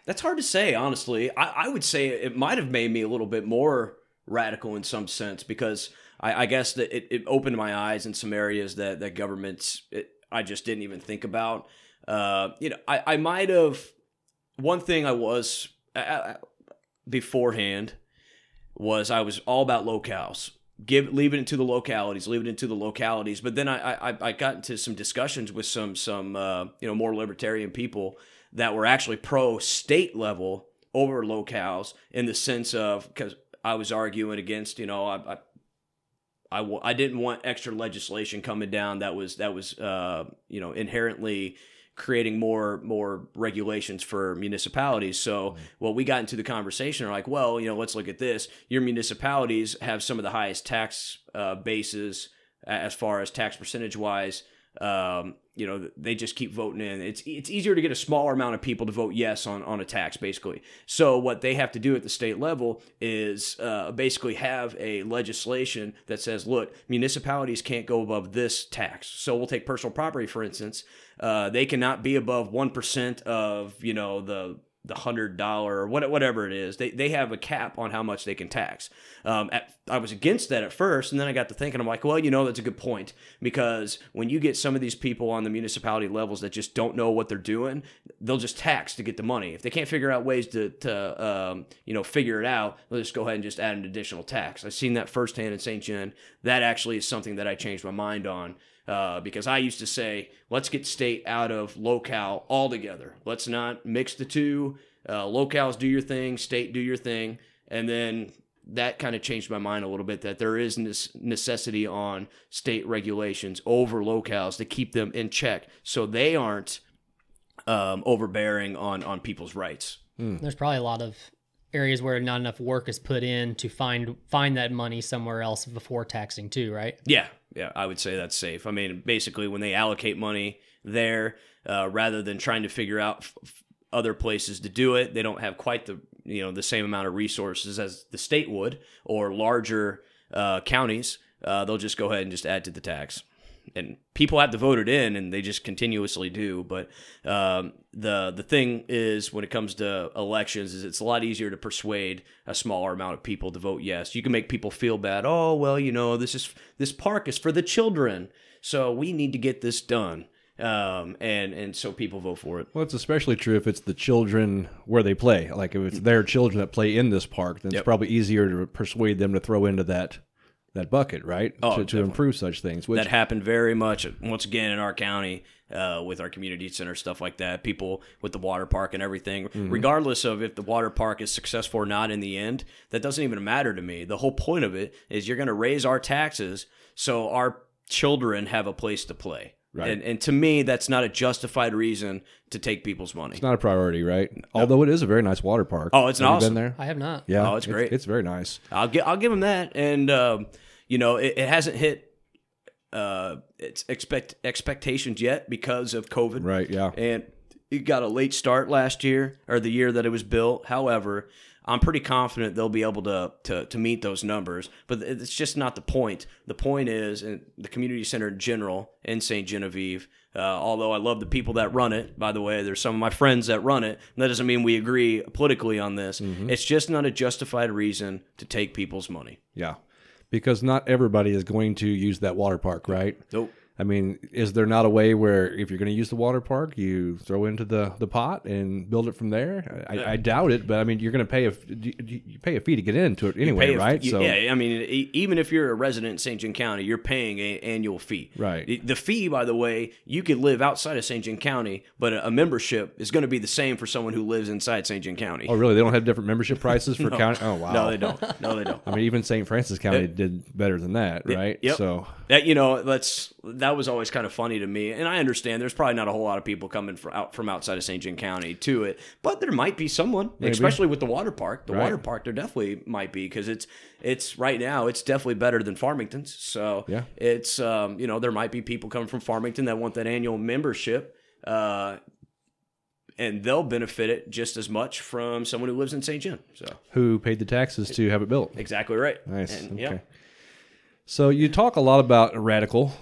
that's hard to say, honestly. I, I would say it might have made me a little bit more radical in some sense because I, I guess that it, it opened my eyes in some areas that, that governments it, I just didn't even think about. Uh, you know, I, I might have one thing I was uh, beforehand was I was all about locales. Give leave it into the localities, leave it into the localities. But then I I, I got into some discussions with some some uh, you know more libertarian people that were actually pro state level over locales in the sense of because I was arguing against you know I. I I, w- I didn't want extra legislation coming down that was that was uh, you know inherently creating more more regulations for municipalities. So well, we got into the conversation. Are like, well, you know, let's look at this. Your municipalities have some of the highest tax uh, bases as far as tax percentage wise. Um, you know, they just keep voting in. It's it's easier to get a smaller amount of people to vote yes on on a tax, basically. So what they have to do at the state level is uh, basically have a legislation that says, look, municipalities can't go above this tax. So we'll take personal property for instance. Uh, they cannot be above one percent of you know the the hundred dollar or what, whatever it is. They they have a cap on how much they can tax. Um, at, I was against that at first, and then I got to thinking. I'm like, well, you know, that's a good point because when you get some of these people on the municipality levels that just don't know what they're doing, they'll just tax to get the money. If they can't figure out ways to to um, you know figure it out, they'll just go ahead and just add an additional tax. I've seen that firsthand in St. John. That actually is something that I changed my mind on. Uh, because I used to say, let's get state out of locale altogether. Let's not mix the two. Uh, locales do your thing, state do your thing. And then that kind of changed my mind a little bit that there is this necessity on state regulations over locales to keep them in check so they aren't um, overbearing on, on people's rights. There's probably a lot of areas where not enough work is put in to find find that money somewhere else before taxing too, right? Yeah, yeah, I would say that's safe. I mean, basically, when they allocate money there, uh, rather than trying to figure out f- other places to do it, they don't have quite the you know the same amount of resources as the state would or larger uh, counties. Uh, they'll just go ahead and just add to the tax. And people have to vote it in, and they just continuously do. But um, the the thing is, when it comes to elections, is it's a lot easier to persuade a smaller amount of people to vote yes. You can make people feel bad. Oh well, you know this is this park is for the children, so we need to get this done. Um, and and so people vote for it. Well, it's especially true if it's the children where they play. Like if it's their children that play in this park, then Yep. it's probably easier to persuade them to throw into that that bucket, right? Oh, to, to improve such things. Which that happened very much once again in our county uh, with our community center stuff like that. People with the water park and everything. Regardless of if the water park is successful or not in the end that doesn't even matter to me. The whole point of it is you're going to raise our taxes so our children have a place to play Right. and, and to me that's not a justified reason to take people's money it's not a priority, right? Although it is a very nice water park. Oh, it's Have you awesome. been there? I have not. Yeah, Oh, it's great. It's, very nice. I'll give I'll give him that, and um, you know it, it hasn't hit uh, its expect expectations yet because of COVID. Right, yeah. and it got a late start last year or the year that it was built. However, I'm pretty confident they'll be able to to, to meet those numbers. But it's just not the point. The point is, and the community center in general in St. Genevieve. Uh, although I love the people that run it, by the way, there's some of my friends that run it. That doesn't mean we agree politically on this. It's just not a justified reason to take people's money. Yeah. Because not everybody is going to use that water park, right? Nope. I mean, is there not a way where if you're going to use the water park, you throw into the, the pot and build it from there? I, I doubt it, but I mean, you're going to pay a you pay a fee to get into it anyway, pay a- right? you- yeah, I mean, even if you're a resident in St. John County, you're paying an annual fee. Right. The- fee, by the way, you could live outside of St. John County, but a membership is going to be the same for someone who lives inside St. John County. oh, really? They don't have different membership (laughs) prices for county? Oh, wow. No, they don't. No, they don't. (laughs) I mean, even St. Francois County did better than that, right? Yep. So, that you know that's that was always kind of funny to me, and I understand there's probably not a whole lot of people coming from out from outside of St. John County to it, but there might be someone, especially with the water park. The Right. water park, there definitely might be because it's it's right now it's definitely better than Farmington's. So Yeah. it's um, you know there might be people coming from Farmington that want that annual membership. Uh, and they'll benefit it just as much from someone who lives in St. John. So who paid the taxes to have it built? exactly right. Nice. And, okay. yeah. So you talk a lot about radical.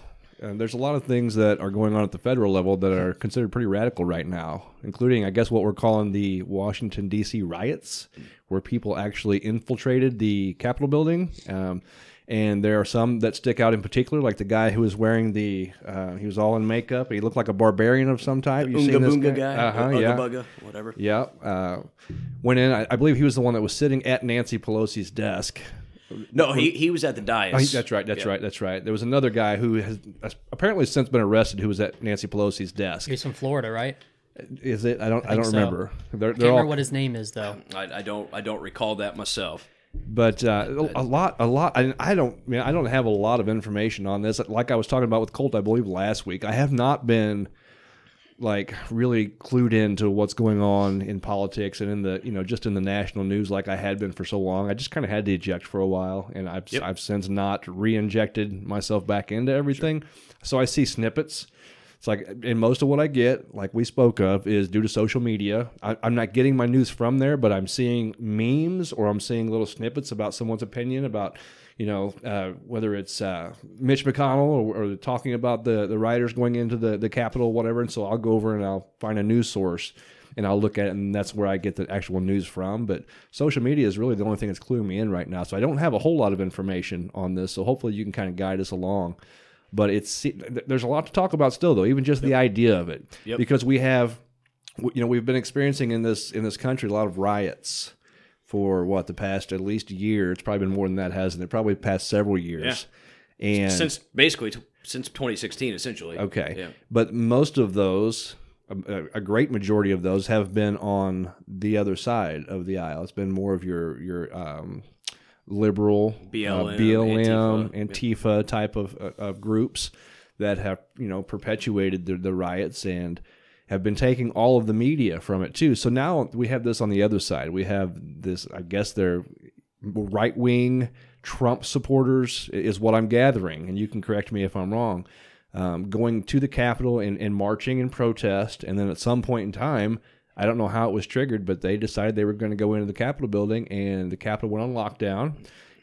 And there's a lot of things that are going on at the federal level that are considered pretty radical right now, including, I guess, what we're calling the Washington D.C. riots, where people actually infiltrated the Capitol building. Um, and there are some that stick out in particular, like the guy who was wearing the, uh, he was all in makeup. He looked like a barbarian of some type. Oonga seen this Boonga guy, Uh-huh, yeah. Bugga, whatever. Yeah. Uh, went in. I, I believe he was the one that was sitting at Nancy Pelosi's desk. No, he, he was at the dais. Oh, he- that's right. That's Yeah. right. That's right. There was another guy who has apparently since been arrested who was at Nancy Pelosi's desk. He's from Florida, right? Is it? I don't. I, don't so. remember. They're, I can't all. remember what his name is though. I, I don't I don't recall that myself. but uh, a lot. A lot. I, I don't. I mean, I don't have a lot of information on this. Like I was talking about with Colt, I believe last week. I have not been like really clued into what's going on in politics and in the you know just in the national news like I had been for so long. I just kind of had to eject for a while, and I've Yep. I've since not re-injected myself back into everything. So I see snippets. It's like, and most of what I get, like we spoke of, is due to social media. I, I'm not getting my news from there, but I'm seeing memes or I'm seeing little snippets about someone's opinion about, you know, uh, whether it's uh, Mitch McConnell or, or talking about the the writers going into the the Capitol, whatever. And so I'll go over and I'll find a news source and I'll look at it, and that's where I get the actual news from. But social media is really the only thing that's cluing me in right now. So I don't have a whole lot of information on this. So hopefully you can kind of guide us along. But it's there's a lot to talk about still, though. Even just the idea of it, Yep. because we have, you know, we've been experiencing in this in this country a lot of riots for what the past at least year. It's probably been more than that, hasn't it? Probably past several years. Yeah. And Since basically t- since 2016, essentially. Okay. Yeah. But most of those, a, a great majority of those, have been on the other side of the aisle. It's been more of your your um, liberal, BLM, uh, BLM, Antifa. Antifa, type of, uh, of groups that have you know perpetuated the, the riots and have been taking all of the media from it too. So now we have this on the other side. We have this, I guess they're right wing Trump supporters, is what I'm gathering, and you can correct me if I'm wrong. Um, going to the Capitol and, and marching in protest, and then at some point in time, I don't know how it was triggered, but they decided they were going to go into the Capitol building, and the Capitol went on lockdown.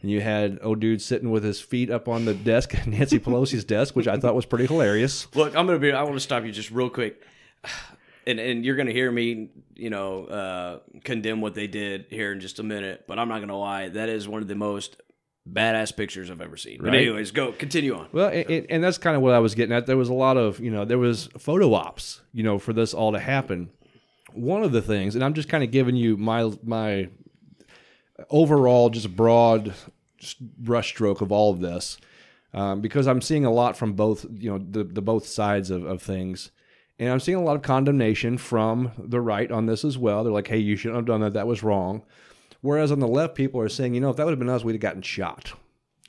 And you had old dude sitting with his feet up on the desk, (laughs) Nancy Pelosi's desk, which I thought was pretty hilarious. Look, I'm gonna be. I want to stop you just real quick, and and you're gonna hear me, you know, uh, condemn what they did here in just a minute. But I'm not gonna lie. That is one of the most badass pictures I've ever seen. But anyways, go continue on. Well, and, and- and that's kind of what I was getting at. There was a lot of, you know, there was photo ops, you know, for this all to happen. One of the things, and I'm just kind of giving you my my overall, just broad just brushstroke of all of this, um, because I'm seeing a lot from both, you know, the the both sides of, of things, and I'm seeing a lot of condemnation from the right on this as well. They're like, "Hey, you shouldn't have done that. That was wrong." Whereas on the left, people are saying, "You know, if that would have been us, we'd have gotten shot."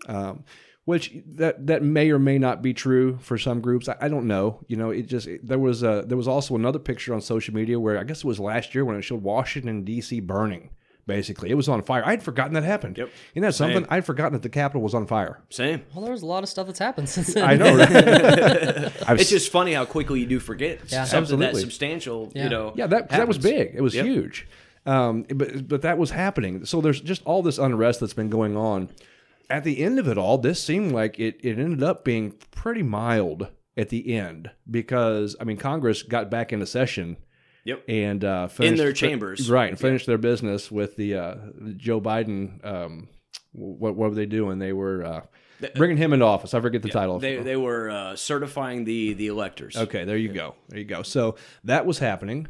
um, which that that may or may not be true for some groups. I, I don't know. You know, it just it- there was a there was also another picture on social media where I guess it was last year when it showed Washington D.C. burning. Basically, it was on fire. I'd forgotten that happened. Yep. Isn't that something? Same. I'd forgotten that the Capitol was on fire. Same. Well, there was a lot of stuff that's happened since then. I know. Right? (laughs) It's just funny how quickly you do forget Yeah. something that substantial. Yeah. You know. Yeah, that that was big. It was Yep. huge. Um, but but that was happening. So there's just all this unrest that's been going on. At the end of it all, this seemed like it, it ended up being pretty mild at the end because I mean Congress got back into session Yep. and uh, finished, their chambers. right? And finished their business with the uh, Joe Biden. Um, what what were they doing? They were uh, bringing him into office. I forget the title. They they were uh, certifying the the electors. Okay, there you go. There you go. So that was happening.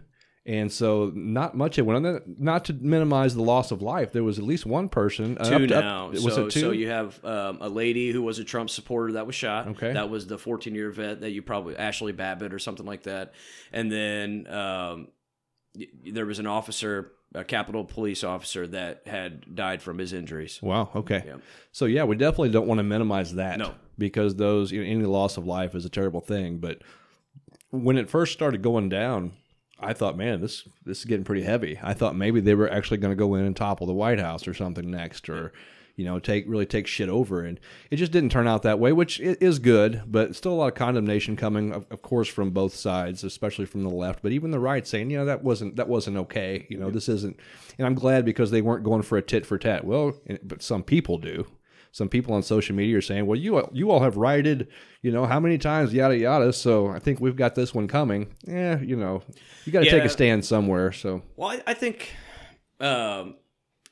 And so not much it went on. Not to minimize the loss of life, there was at least one person. uh, Two up to- up- now. was so, it two? so you have um, a lady who was a Trump supporter that was shot. Okay. That was the 14 year vet that you probably Ashli Babbitt or something like that. And then um, there was an officer, a Capitol Police officer that had died from his injuries. Wow. Okay. Yeah. So yeah, we definitely don't want to minimize that. No. because those you know, any loss of life is a terrible thing. But when it first started going down, I thought, man, this this is getting pretty heavy. I thought maybe they were actually going to go in and topple the White House or something next, or you know, take really take shit over. And it just didn't turn out that way, which is good. But still a lot of condemnation coming, of, of course, from both sides, especially from the left, but even the right saying, you know, that wasn't that wasn't okay. You know, this isn't. And I'm glad because they weren't going for a tit for tat. Well, eh, but some people do some people on social media are saying, "Well, you all, you all have rioted, you know, how many times, yada yada." So I think we've got this one coming. Yeah, you know, you got to take a stand somewhere. So Well, I, I think um,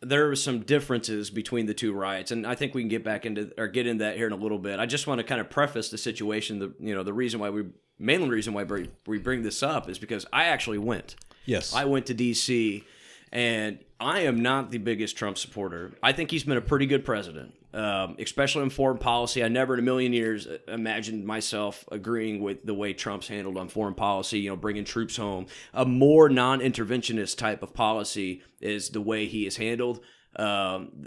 there were some differences between the two riots, and I think we can get back into or get into that here in a little bit. I just want to kind of preface the situation. The you know the reason why we mainly reason why we bring this up is because I actually went. yes, I went to D.C. and I am not the biggest Trump supporter. I think he's been a pretty good president, um, especially in foreign policy. I never in a million years imagined myself agreeing with the way Trump's handled on foreign policy. You know, bringing troops home. A more non-interventionist type of policy is the way he is handled. Um,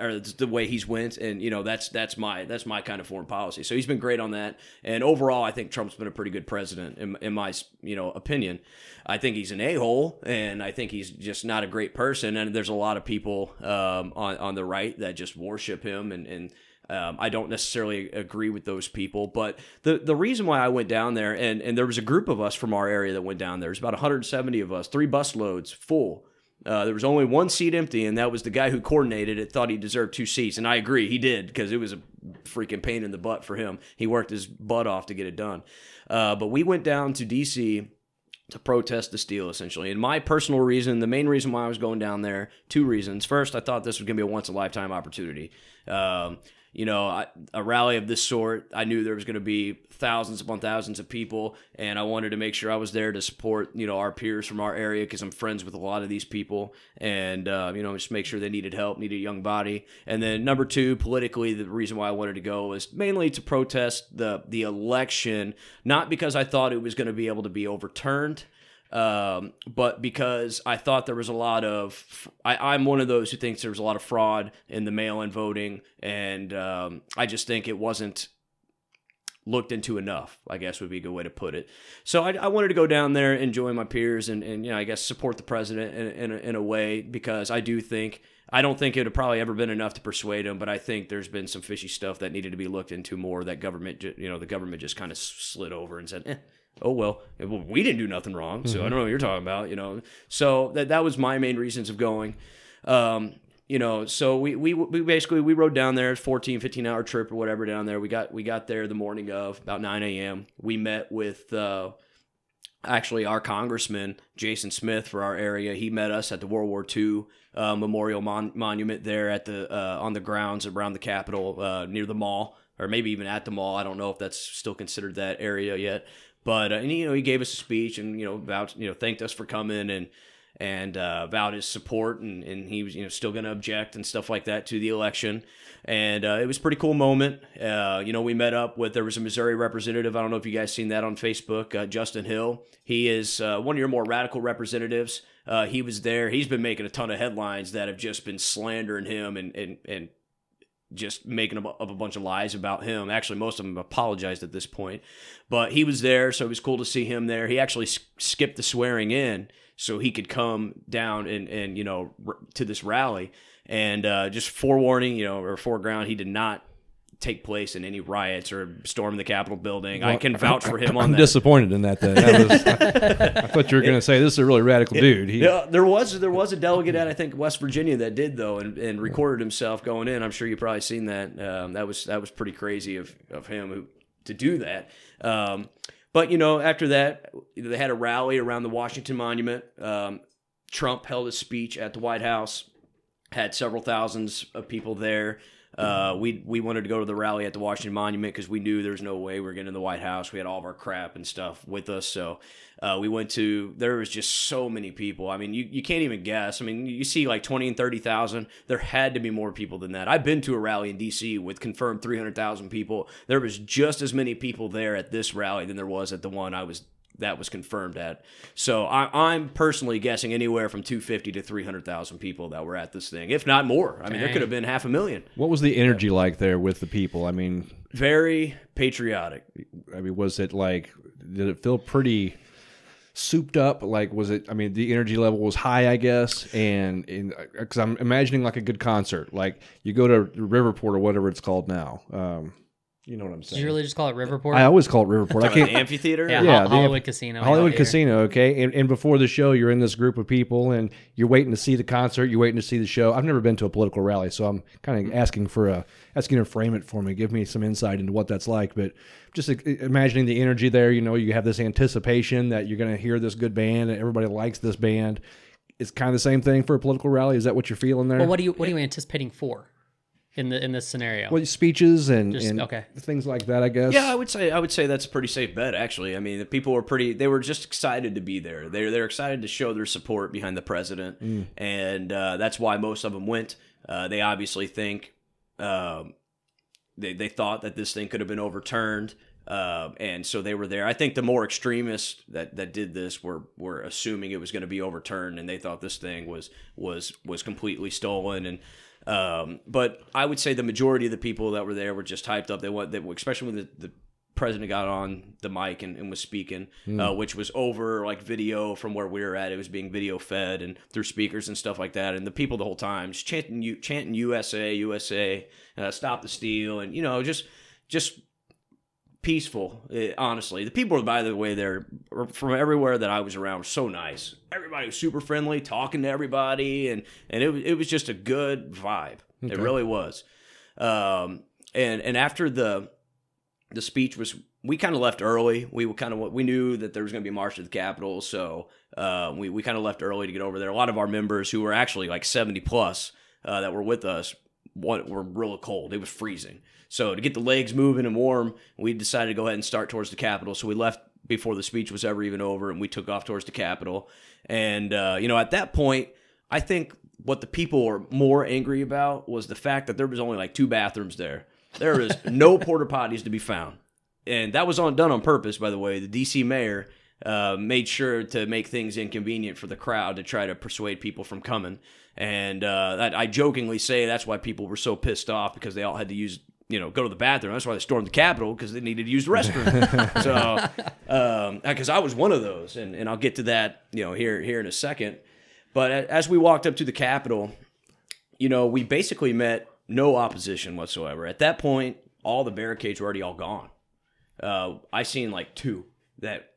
or the way he's went, and you know that's that's my that's my kind of foreign policy. So he's been great on that, and overall, I think Trump's been a pretty good president in, in my you know opinion. I think he's an a hole, and I think he's just not a great person. And there's a lot of people um, on on the right that just worship him, and and um, I don't necessarily agree with those people. But the the reason why I went down there, and and there was a group of us from our area that went down there. There's about 170 of us, three bus loads full. Uh, there was only one seat empty, and that was the guy who coordinated it. Thought he deserved two seats, and I agree, he did because it was a freaking pain in the butt for him. He worked his butt off to get it done. Uh, but we went down to D.C. to protest the steal, essentially. And my personal reason, the main reason why I was going down there, two reasons. First, I thought this was going to be a once in a lifetime opportunity. Um, you know, a rally of this sort, I knew there was going to be thousands upon thousands of people, and I wanted to make sure I was there to support, you know, our peers from our area because I'm friends with a lot of these people, and uh, you know, just make sure they needed help, needed a young body. And then number two, politically, the reason why I wanted to go was mainly to protest the the election, not because I thought it was going to be able to be overturned um, but because I thought there was a lot of, I, I'm one of those who thinks there was a lot of fraud in the mail-in voting, and um, I just think it wasn't looked into enough. I guess would be a good way to put it. So I, I wanted to go down there, enjoy my peers, and, and you know I guess support the president in, in, a, in a way because I do think. I don't think it would probably ever been enough to persuade him, but I think there's been some fishy stuff that needed to be looked into more. That government, you know, the government just kind of slid over and said, eh, oh well, well, we didn't do nothing wrong, so I don't know what you're talking about, you know. So that that was my main reasons of going. Um, you know, so we, we we basically we rode down there, 14, 15 hour trip or whatever down there. We got we got there the morning of about 9 a.m. We met with uh, actually our congressman Jason Smith for our area. He met us at the World War II uh, Memorial Mon- Monument there at the uh, on the grounds around the Capitol uh, near the mall, or maybe even at the mall. I don't know if that's still considered that area yet. But uh, and you know he gave us a speech and you know about you know thanked us for coming and and uh, vowed his support and, and he was you know still going to object and stuff like that to the election. And uh, it was a pretty cool moment. Uh, you know we met up with there was a missouri representative. I don't know if you guys seen that on facebook uh, justin hill. He is uh, one of your more radical representatives. Uh, he was there. He's been making a ton of headlines that have just been slandering him and and, and just making up a bunch of lies about him. Actually, most of them apologized at this point, but he was there, so it was cool to see him there. He actually skipped the swearing in so he could come down and and you know to this rally. And uh, just forewarning, you know, or foreground, he did not take place in any riots or storm the Capitol building. I can vouch for him on I'm that. disappointed in that. Then I, I thought you were going (laughs) to say this is a really radical dude. He, Yeah, there was there was a delegate at I think West Virginia that did though, and, and recorded himself going in. I'm sure you've probably seen that. Um, that was that was pretty crazy of of him who, to do that. Um, but you know, after that, they had a rally around the Washington Monument. Um, Trump held a speech at the White House, had several thousands of people there. Uh, we we wanted to go to the rally at the Washington Monument because we knew there was no way we are getting in the White House. We had all of our crap and stuff with us, so uh, we went to. There was just so many people. I mean, you, you can't even guess. I mean, you see like twenty and thirty thousand. There had to be more people than that. I've been to a rally in D.C. with confirmed three hundred thousand people. There was just as many people there at this rally than there was at the one I was that was confirmed at. So I, I'm personally guessing anywhere from 250 to 300,000 people that were at this thing, if not more. I mean, there could have been half a million. what was the energy like there with the people? I mean, Very patriotic. I mean, was it like? Did it feel pretty souped up? Like, was it? I mean, the energy level was high, I guess, and because I'm imagining like a good concert, like you go to Riverport or whatever it's called now. Um, you know what I'm Did saying? you really just call it Riverport? I always call it Riverport. I The can't. amphitheater. yeah, Yeah, Hol- the- Hollywood Casino. Hollywood. Casino, okay. And, and before the show, you're in this group of people, and you're waiting to see the concert. You're waiting to see the show. I've never been to a political rally, so I'm kind of mm-hmm. asking for a asking to frame it for me. Give me some insight into what that's like. But just imagining the energy there. You know, you have this anticipation that you're going to hear this good band, and everybody likes this band. It's kind of the same thing for a political rally. Is that what you're feeling there? Well, what are you what are you anticipating for in the in this scenario? Well, speeches and, Just- and okay. things like that. I guess. Yeah, I would say I would say that's a pretty safe bet. Actually, I mean, the people were pretty. They were just excited to be there. They're they're excited to show their support behind the president, Mm. and uh, that's why most of them went. Uh, they obviously think um, they they thought that this thing could have been overturned, uh, and so they were there. I think the more extremists that, that did this were were assuming it was going to be overturned, and they thought this thing was was was completely stolen. And um, but I would say the majority of the people that were there were just hyped up. They want, they, especially when the, the president got on the mic and, and was speaking, uh, which was over like video from where we were at. It was being video fed and through speakers and stuff like that. And the people the whole time just chanting, chanting USA, USA, uh, stop the steal, and you know just just peaceful. eh, honestly, the people, by the way, there from everywhere that I was around were so nice. Everybody was super friendly, talking to everybody, and and it was it was just a good vibe. It really was. Um, and and after the the speech was, we kind of left early. We were kind of we knew that there was going to be a march to the Capitol, so uh, we we kind of left early to get over there. A lot of our members who were actually like seventy plus uh, that were with us what were real cold. It was freezing. So to get the legs moving and warm, we decided to go ahead and start towards the Capitol. So we left before the speech was ever even over, and we took off towards the Capitol. And uh, you know, at that point, I think what the people were more angry about was the fact that there was only like two bathrooms there. There was (laughs) no porta potties to be found, and that was on done on purpose, by the way. The DC mayor uh, made sure to make things inconvenient for the crowd to try to persuade people from coming. And uh, that, I jokingly say that's why people were so pissed off because they all had to use, you know, go to the bathroom. That's why they stormed the Capitol because they needed to use the restroom. (laughs) so, because I was one of those, and, and I'll get to that, you know, here here in a second. But as we walked up to the Capitol, you know, we basically met no opposition whatsoever. At that point, all the barricades were already all gone. Uh, I seen like two that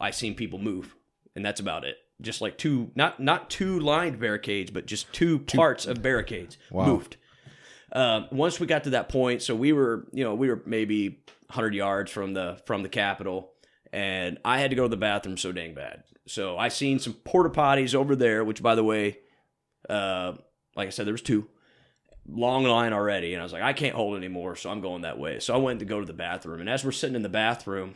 I seen people move, and that's about it. Just like two, not not two lined barricades, but just two parts of barricades moved. Um, once we got to that point, so we were, you know, we were maybe 100 yards from the from the Capitol, and I had to go to the bathroom so dang bad. So I seen some porta potties over there, which by the way, uh, like I said, there was two long line already, and I was like, I can't hold anymore, so I'm going that way. So I went to go to the bathroom, and as we're sitting in the bathroom,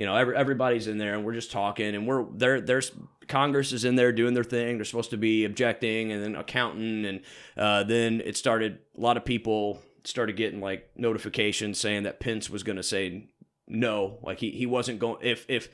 you know, every, everybody's in there, and we're just talking, and we're there. There's Congress is in there doing their thing. They're supposed to be objecting, and then accounting, and uh, then it started. A lot of people started getting like notifications saying that Pence was going to say no, like he, he wasn't going if if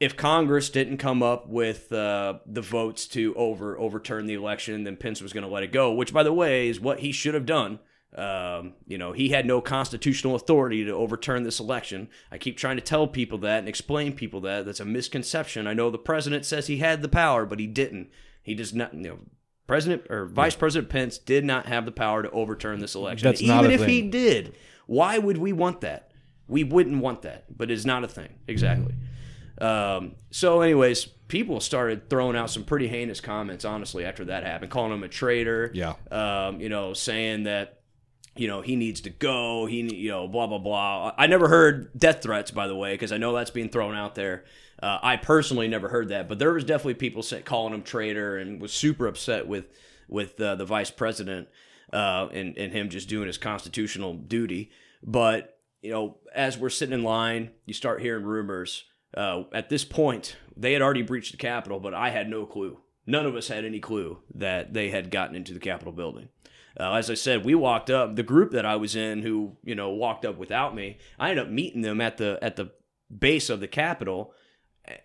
if Congress didn't come up with uh, the votes to over overturn the election, then Pence was going to let it go. Which, by the way, is what he should have done. Um, you know, he had no constitutional authority to overturn this election. I keep trying to tell people that and explain people that that's a misconception. I know the president says he had the power, but he didn't. He does not. You know, President or Vice President Pence did not have the power to overturn this election. That's not Even a if he did, why would we want that? We wouldn't want that, but it's not a thing. Exactly. Um, so, anyways, people started throwing out some pretty heinous comments, honestly, after that happened, calling him a traitor. Yeah. Um, you know, saying that, you know, he needs to go. He, you know, blah blah blah. I never heard death threats, by the way, because I know that's being thrown out there. Uh, I personally never heard that, but there was definitely people say, calling him traitor and was super upset with with uh, the vice president uh, and and him just doing his constitutional duty. But you know, as we're sitting in line, you start hearing rumors. Uh, at this point, they had already breached the Capitol, but I had no clue. None of us had any clue that they had gotten into the Capitol building. Uh, as I said, we walked up. The group that I was in, who you know walked up without me, I ended up meeting them at the at the base of the Capitol,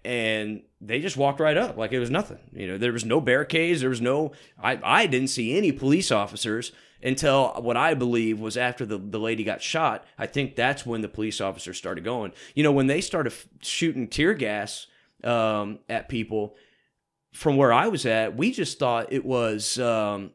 and they just walked right up like it was nothing. You know, there was no barricades. There was no. I I didn't see any police officers until what I believe was after the, the lady got shot. I think that's when the police officers started going. You know, when they started f- shooting tear gas um, at people, from where I was at, we just thought it was um,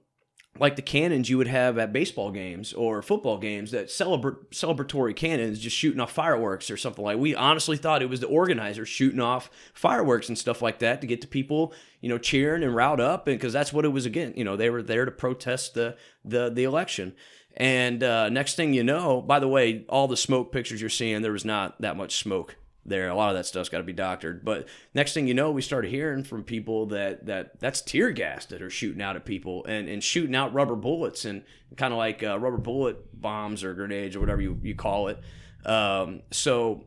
like the cannons you would have at baseball games or football games that celebra- celebratory cannons just shooting off fireworks or something like. We honestly thought it was the organizers shooting off fireworks and stuff like that to get the people, you know, cheering and riled up, and because that's what it was again. You know, they were there to protest the the the election. And uh, next thing you know, by the way, all the smoke pictures you're seeing, there was not that much smoke there. A lot of that stuff's got to be doctored. But next thing you know, we started hearing from people that that that's tear gas that are shooting out at people and, and shooting out rubber bullets and kind of like uh, rubber bullet bombs or grenades or whatever you, you call it. Um, so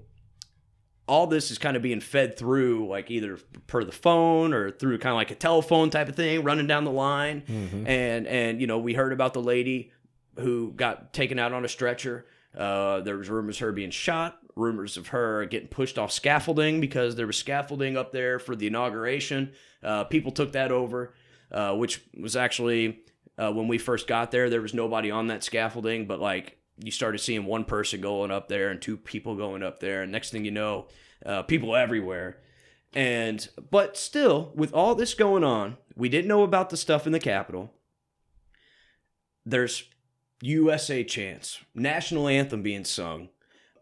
all this is kind of being fed through like either per the phone or through kind of like a telephone type of thing running down the line and and you know we heard about the lady who got taken out on a stretcher uh, there was rumors of her being shot rumors of her getting pushed off scaffolding because there was scaffolding up there for the inauguration. Uh, people took that over uh, which was actually uh, when we first got there there was nobody on that scaffolding but like you started seeing one person going up there and two people going up there. And next thing you know uh, people everywhere. And but still with all this going on we didn't know about the stuff in the capitol. There's usa chants national anthem being sung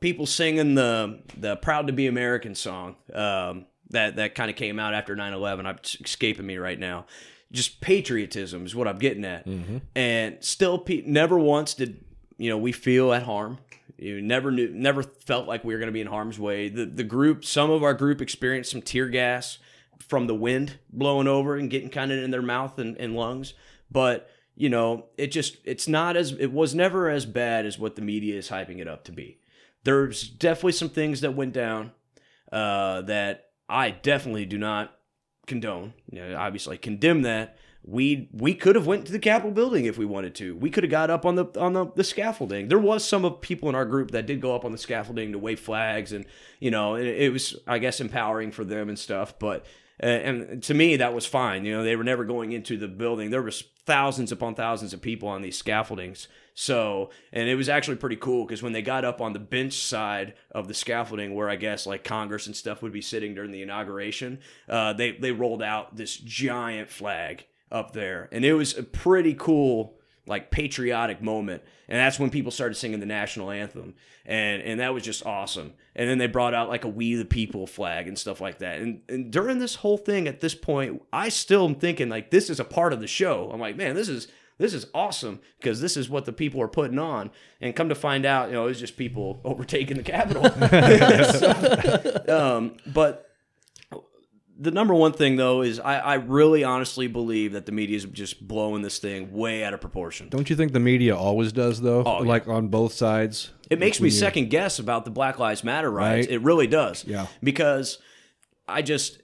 people singing the the proud to be american song um, that that kind of came out after 9-11 i'm escaping me right now. Just patriotism is what i'm getting at. And still pe- never once did you know we feel at harm. You never knew never felt like we were going to be in harm's way. The the group some of our group experienced some tear gas from the wind blowing over and getting kind of in their mouth and, and lungs. But you know, it just it's not as it was never as bad as what the media is hyping it up to be. There's definitely some things that went down uh, that I definitely do not condone. You know, obviously condemn that. We we could have went to the Capitol building if we wanted to. We could have got up on the on the, the scaffolding. There was some of people in our group that did go up on the scaffolding to wave flags, and you know it, it was I guess empowering for them and stuff. But uh, and to me that was fine. You know they were never going into the building. There was thousands upon thousands of people on these scaffoldings. So, and it was actually pretty cool because when they got up on the bench side of the scaffolding, where I guess like Congress and stuff would be sitting during the inauguration, uh, they they rolled out this giant flag up there, and it was a pretty cool like patriotic moment. And that's when people started singing the national anthem. And and that was just awesome. And then they brought out like a we the people flag and stuff like that. And, and during this whole thing at this point i still am thinking like this is a part of the show. I'm like man this is this is awesome because this is what the people are putting on and come to find out you know it's just people (laughs) overtaking the capitol (laughs) So, um, but the number one thing though is I, I really honestly believe that the media is just blowing this thing way out of proportion. Don't you think the media always does though? Oh, yeah. like on both sides. It makes me second guess about the Black Lives Matter riots. Right. It really does. Yeah. Because I just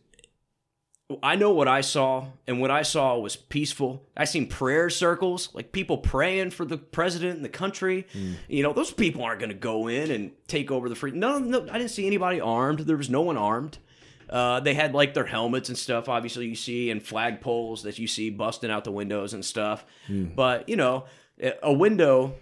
I know what I saw, and what I saw was peaceful. I seen prayer circles, like people praying for the president and the country. You know, those people aren't going to go in and take over the free. No, no, I didn't see anybody armed. There was no one armed. Uh, they had like their helmets and stuff. Obviously, you see and flagpoles that you see busting out the windows and stuff. But you know, a window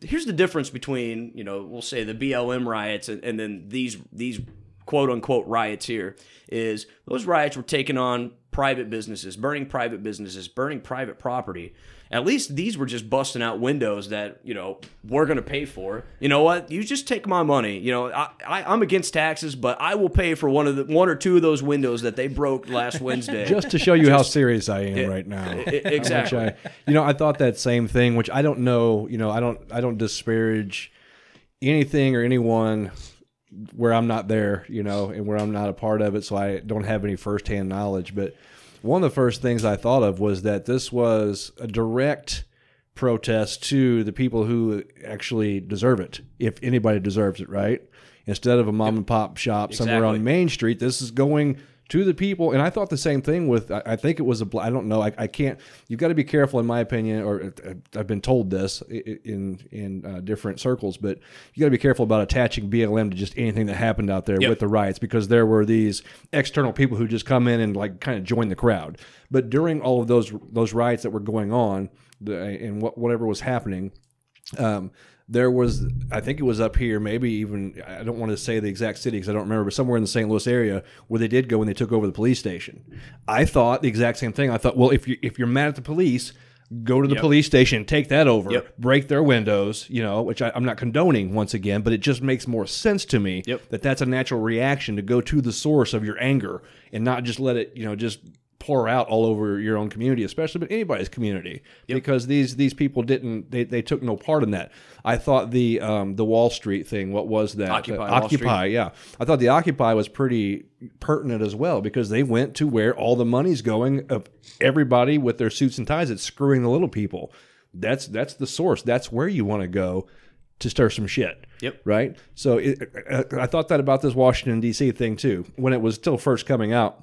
here's the difference between you know we'll say the BLM riots and, and then these these quote unquote riots here is those riots were taking on private businesses, burning private businesses, burning private property. At least these were just busting out windows that you know we're going to pay for. You know what? You just take my money. You know I, I I'm against taxes, but I will pay for one of the one or two of those windows that they broke last (laughs) Wednesday. Just to show you how serious I am right now. (laughs) I- exactly. I, you know, I thought that same thing. Which I don't know. You know, I don't. I don't disparage anything or anyone where I'm not there. You know, and where I'm not a part of it, so I don't have any firsthand knowledge. But one of the first things I thought of was that this was a direct protest to the people who actually deserve it, if anybody deserves it, right? Instead of a mom and pop shop somewhere on Main Street, this is going to the people. And I thought the same thing with, I, I think it was a, bl- I don't know, I, I can't, you've got to be careful, in my opinion, or uh, I've been told this in in uh, different circles, but you got to be careful about attaching BLM to just anything that happened out there Yep. with the riots because there were these external people who just come in and like kind of join the crowd. But during all of those those riots that were going on, the, and what, whatever was happening, um, there was I think it was up here, maybe even I don't want to say the exact city because I don't remember, but somewhere in the St. Louis area where they did go when they took over the police station. I thought the exact same thing. I thought, well, if you if you're mad at the police. Go to the police station, take that over, Yep. break their windows, you know, which I, I'm not condoning once again, but it just makes more sense to me Yep. that that's a natural reaction to go to the source of your anger and not just let it, you know, just pour out all over your own community, especially but anybody's community, because these these people didn't they, they took no part in that. I thought the um, the Wall Street thing, what was that? Occupy The Occupy, yeah. I thought the Occupy was pretty pertinent as well because they went to where all the money's going of everybody with their suits and ties that's screwing the little people. That's that's the source. That's where you want to go to stir some shit. Yep. Right. So it, I thought that about this Washington D.C. thing too. When it was still first coming out,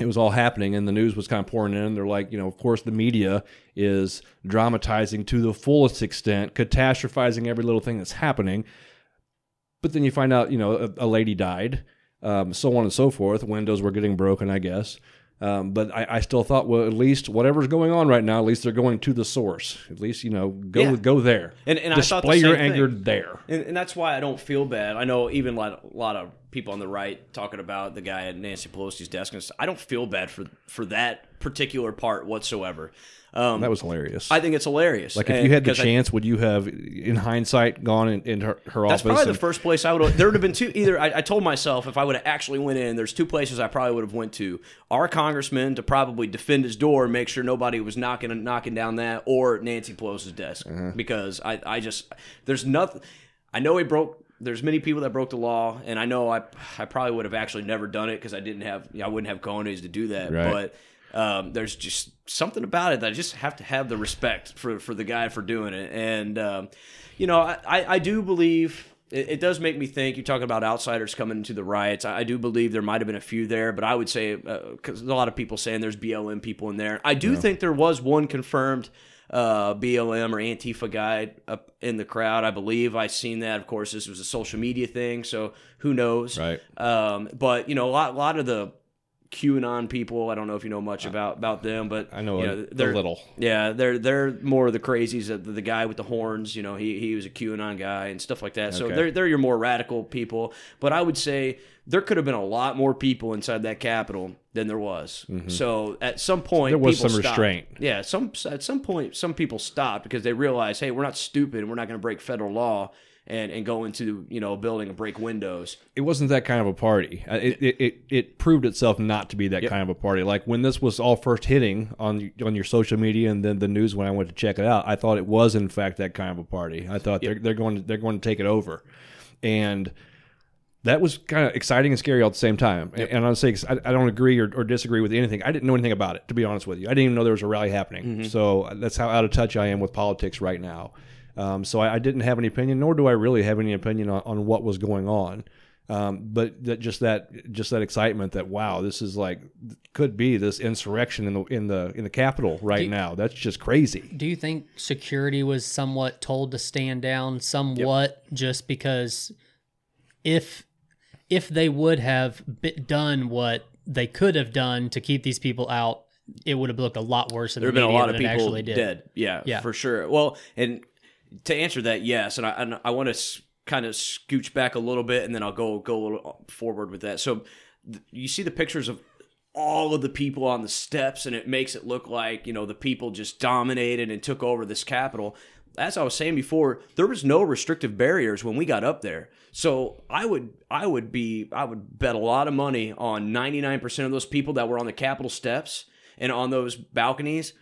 it was all happening, and the news was kind of pouring in. They're like, you know, of course, the media is dramatizing to the fullest extent, catastrophizing every little thing that's happening. But then you find out, you know, a, a lady died, um, so on and so forth. Windows were getting broken, I guess. Um, but I, I still thought, well, at least whatever's going on right now, at least they're going to the source. At least you know, go Yeah. go there And- and I display thought the your anger there. And, and that's why I don't feel bad. I know even like a lot of people on the right talking about the guy at Nancy Pelosi's desk, and. I don't feel bad for for that particular part whatsoever. Um, That was hilarious. I think it's hilarious. like if And- you had the 'cause I- chance, would you have, in hindsight, gone in, in her, her That's office? probably the first place I would. have There would have been two. Either I, I told myself if I would have actually went in, there's two places I probably would have went to. Our congressman to probably defend his door, make sure nobody was knocking knocking down that, or Nancy Pelosi's desk because I I just there's nothing. I know he broke. There's many people that broke the law, and I know I I probably would have actually never done it because I didn't have I wouldn't have cojones to do that. Right. But um, there's just something about it that I just have to have the respect for for the guy for doing it. And um, you know, I, I do believe it, it does make me think. You're talking about outsiders coming into the riots. I, I do believe there might have been a few there, but I would say because a lot of people saying there's BLM people in there. I do think there was one confirmed uh, BLM or Antifa guy up in the crowd. I believe I seen that. Of course, this was a social media thing, so who knows? Right. Um, but you know, a lot, lot of the QAnon people. I don't know if you know much about about them, but I know you a- a they're little. Yeah, they're they're more of the crazies. The, the guy with the horns, you know, he he was a QAnon guy and stuff like that. So Okay. they're they're your more radical people. But I would say there could have been a lot more people inside that Capitol than there was. So at some point, Mm-hmm. There was people some stopped. restraint. Yeah, some at some point, some people stopped because they realized, hey, we're not stupid. and We're not going to break federal law. And, and go into you know a building and break windows. it wasn't that kind of a party. Uh, It, it, it, it proved itself not to be that kind of a party. Like when this was all first hitting on on your social media and then the news when I went to check it out, I thought it was in fact that kind of a party. I thought they're they're going to, they're going to take it over, and that was kind of exciting and scary all at the same time. And- And I'll I, I don't agree or, or disagree with anything. I didn't know anything about it to be honest with you. I didn't even know there was a rally happening. So that's how out of touch I am with politics right now. Um, so I, I didn't have any opinion, nor do I really have any opinion on, on what was going on. Um, but that just that just that excitement that wow, this is like could be this insurrection in the in the in the Capitol right now. That's just crazy. Do you think security was somewhat told to stand down somewhat just because if if they would have done what they could have done to keep these people out, it would have looked a lot worse in there the have been a media lot of people actually did. dead. Yeah, Yeah. for sure. Well, and to answer that, yes, and I and I want to kind of scooch back a little bit, and then I'll go go a little forward with that. So th- you see the pictures of all of the people on the steps, and it makes it look like you know the people just dominated and took over this capital. As I was saying before, there was no restrictive barriers when we got up there. So I would I would be I would bet a lot of money on 99% of those people that were on the Capitol steps and on those balconies.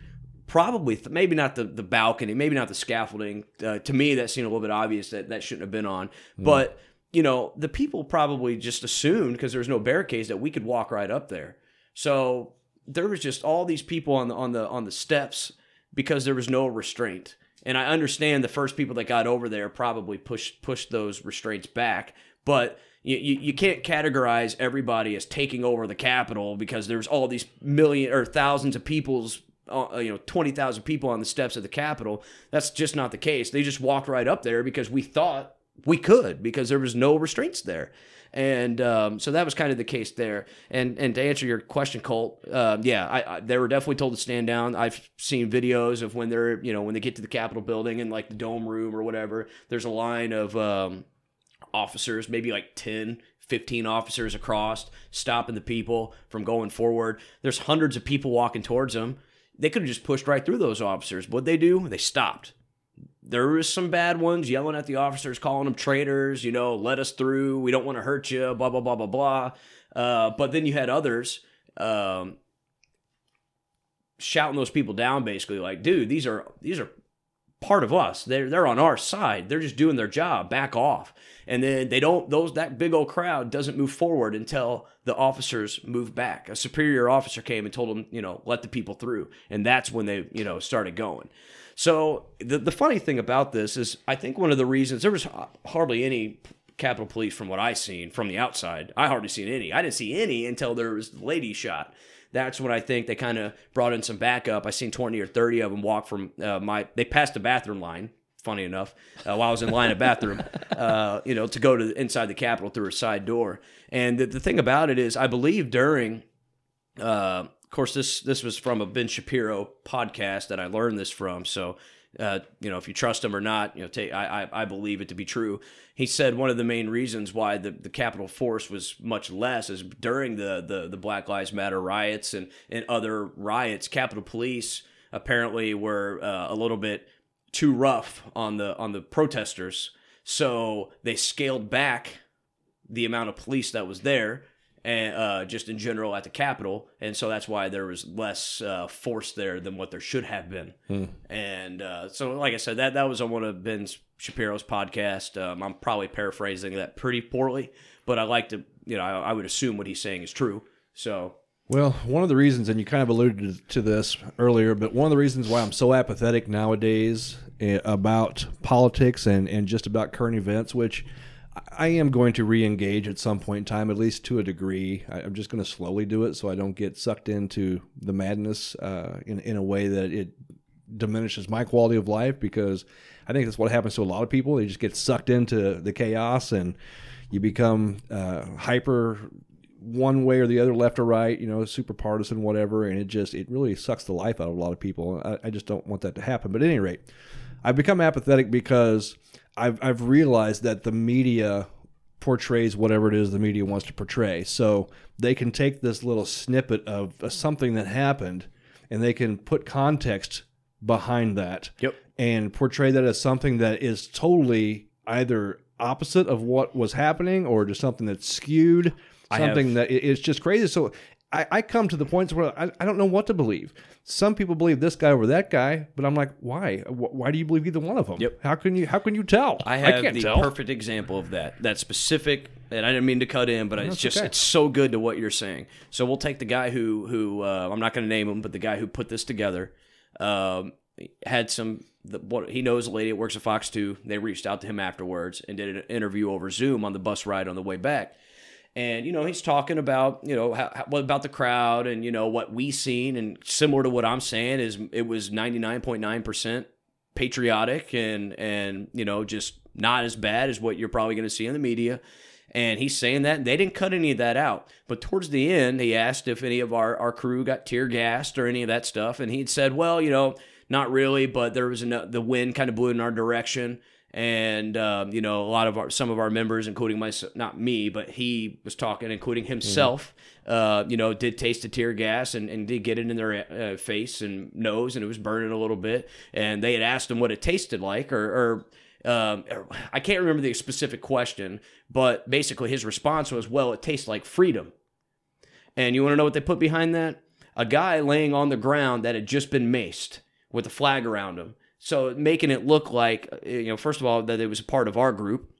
Probably th- maybe not the, the balcony maybe not the scaffolding. Uh, to me that seemed a little bit obvious that that shouldn't have been on. But you know the people probably just assumed because there was no barricades that we could walk right up there. So there was just all these people on the on the on the steps because there was no restraint and i understand the first people that got over there probably pushed pushed those restraints back but you, you, you can't categorize everybody as taking over the Capitol because there's all these million or thousands of people's uh, you know 20,000 people on the steps of the Capitol. That's just not the case. They just walked right up there because we thought we could because there was no restraints there. And um, so that was kind of the case there. And and to answer your question, Colt, um, yeah, I, I, they were definitely told to stand down. I've seen videos of when they're you know when they get to the Capitol building and like the dome room or whatever. There's a line of um, officers, maybe like 10, 15 officers across, stopping the people from going forward. There's hundreds of people walking towards them. They could have just pushed right through those officers. What'd they do? They stopped. There was some bad ones yelling at the officers, calling them traitors, you know, let us through. We don't want to hurt you, blah, blah, blah, blah, blah. Uh, but then you had others um, shouting those people down, basically, like, dude, these are these are part of us. They're they're on our side. They're just doing their job. Back off. And then they don't those that big old crowd doesn't move forward until the officers move back. A superior officer came and told them, you know, let the people through. And that's when they, you know, started going. So the the funny thing about this is I think one of the reasons there was hardly any Capitol Police from what I seen from the outside. I hardly seen any. I didn't see any until there was the lady shot that's when I think they kind of brought in some backup. I seen 20 or 30 of them walk from uh, my, they passed the bathroom line, funny enough, uh, while I was in line at bathroom, (laughs) uh, you know, to go to inside the Capitol through a side door. And the, the thing about it is, I believe during, uh, of course, this this was from a Ben Shapiro podcast that I learned this from. So, uh, you know, if you trust him or not, you know, take I, I I believe it to be true. He said one of the main reasons why the, the Capitol force was much less is during the, the the Black Lives Matter riots and and other riots, Capitol Police apparently were uh, a little bit too rough on the on the protesters, so they scaled back the amount of police that was there and uh, just in general at the Capitol, and so that's why there was less uh, force there than what there should have been. And uh, so, like I said, that that was on one of Ben Shapiro's podcast. Um, I'm probably paraphrasing that pretty poorly, but I like to, you know, I, I would assume what he's saying is true. So Well, one of the reasons, and you kind of alluded to this earlier, but one of the reasons why I'm so apathetic nowadays eh, about politics and, and just about current events, which I am going to re engage at some point in time, at least to a degree. I, I'm just going to slowly do it so I don't get sucked into the madness uh, in, in a way that it diminishes my quality of life because I think that's what happens to a lot of people. They just get sucked into the chaos and you become uh, hyper one way or the other, left or right, you know, super partisan, whatever, and it just it really sucks the life out of a lot of people. I, I just don't want that to happen. But at any rate, I've become apathetic because I've I've realized that the media portrays whatever it is the media wants to portray. So they can take this little snippet of uh, something that happened and they can put context behind that Yep. and portray that as something that is totally either opposite of what was happening or just something that's skewed, something have- that it's just crazy. So I, I come to the points where I, I don't know what to believe. Some people believe this guy over that guy, but I'm like, why? Why do you believe either one of them? Yep. How can you? How can you tell? I have can't the tell. perfect example of that. That specific, and I didn't mean to cut in, but it's just okay. it's so good to what you're saying. So we'll take the guy who who uh, I'm not going to name him, but the guy who put this together um, had some. The, what he knows a lady that works at Fox Two. They reached out to him afterwards and did an interview over Zoom on the bus ride on the way back. And you know he's talking about you know how, what about the crowd and you know what we seen. And similar to what I'm saying is it was 99.9 percent patriotic and and you know just not as bad as what you're probably going to see in the media. And he's saying that they didn't cut any of that out. But towards the end he asked if any of our, our crew got tear gassed or any of that stuff. And he'd said well you know not really but there was the wind kind of blew in our direction and um, you know a lot of our some of our members including myself not me but he was talking including himself uh, you know did taste the tear gas and, and did get it in their uh, face and nose and it was burning a little bit and they had asked him what it tasted like or, or um, I can't remember the specific question, but basically his response was, "Well, it tastes like freedom." And you want to know what they put behind that? A guy laying on the ground that had just been maced with a flag around him. So making it look like, you know, first of all, that it was a part of our group.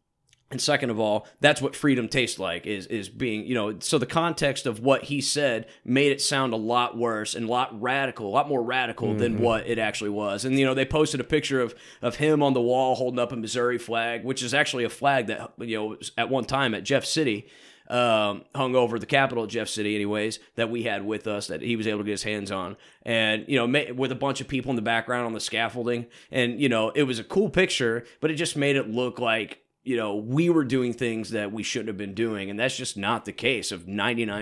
And second of all, that's what freedom tastes like is is being, you know, so the context of what he said made it sound a lot worse and a lot radical, a lot more radical than mm-hmm. what it actually was. And you know, they posted a picture of of him on the wall holding up a Missouri flag, which is actually a flag that you know at one time at Jeff City um, hung over the Capitol at Jeff City, anyways, that we had with us that he was able to get his hands on. And, you know, ma- with a bunch of people in the background on the scaffolding. And, you know, it was a cool picture, but it just made it look like, you know, we were doing things that we shouldn't have been doing. And that's just not the case of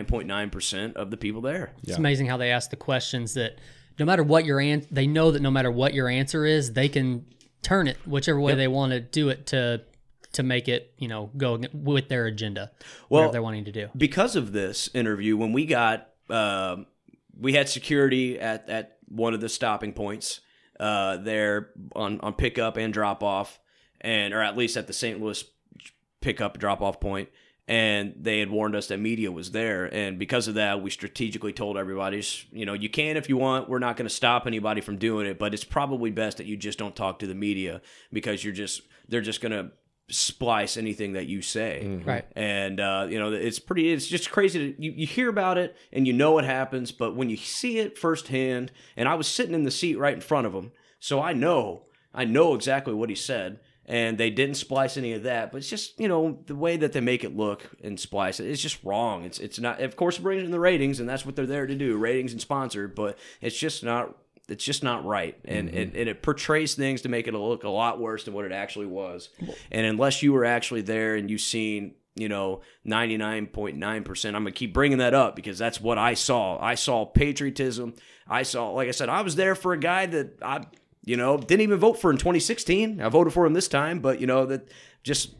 99.9% of the people there. It's amazing how they ask the questions that no matter what your an- they know that no matter what your answer is, they can turn it whichever way they want to do it to to make it you know go with their agenda, Well, whatever they're wanting to do. because of this interview, when we got, um, we had security at, at one of the stopping points uh, there on, on pickup and drop off, and or at least at the St. Louis pickup drop off point, and they had warned us that media was there, and because of that, we strategically told everybody, you know, you can if you want. We're not going to stop anybody from doing it, but it's probably best that you just don't talk to the media because you're just they're just going to splice anything that you say. Right. and uh, you know it's pretty it's just crazy to, you, you hear about it and you know what happens but when you see it firsthand and i was sitting in the seat right in front of him so i know i know exactly what he said and they didn't splice any of that but it's just you know the way that they make it look and splice it it's just wrong. It's it's not of course it brings in the ratings and that's what they're there to do ratings and sponsor but it's just not it's just not right. And, mm-hmm. and, and it portrays things to make it look a lot worse than what it actually was. And unless you were actually there and you've seen you know 99.9% i'm gonna keep bringing that up because that's what i saw. I saw patriotism. I saw like i said i was there for a guy that i you know didn't even vote for in 2016 i voted for him this time but you know that just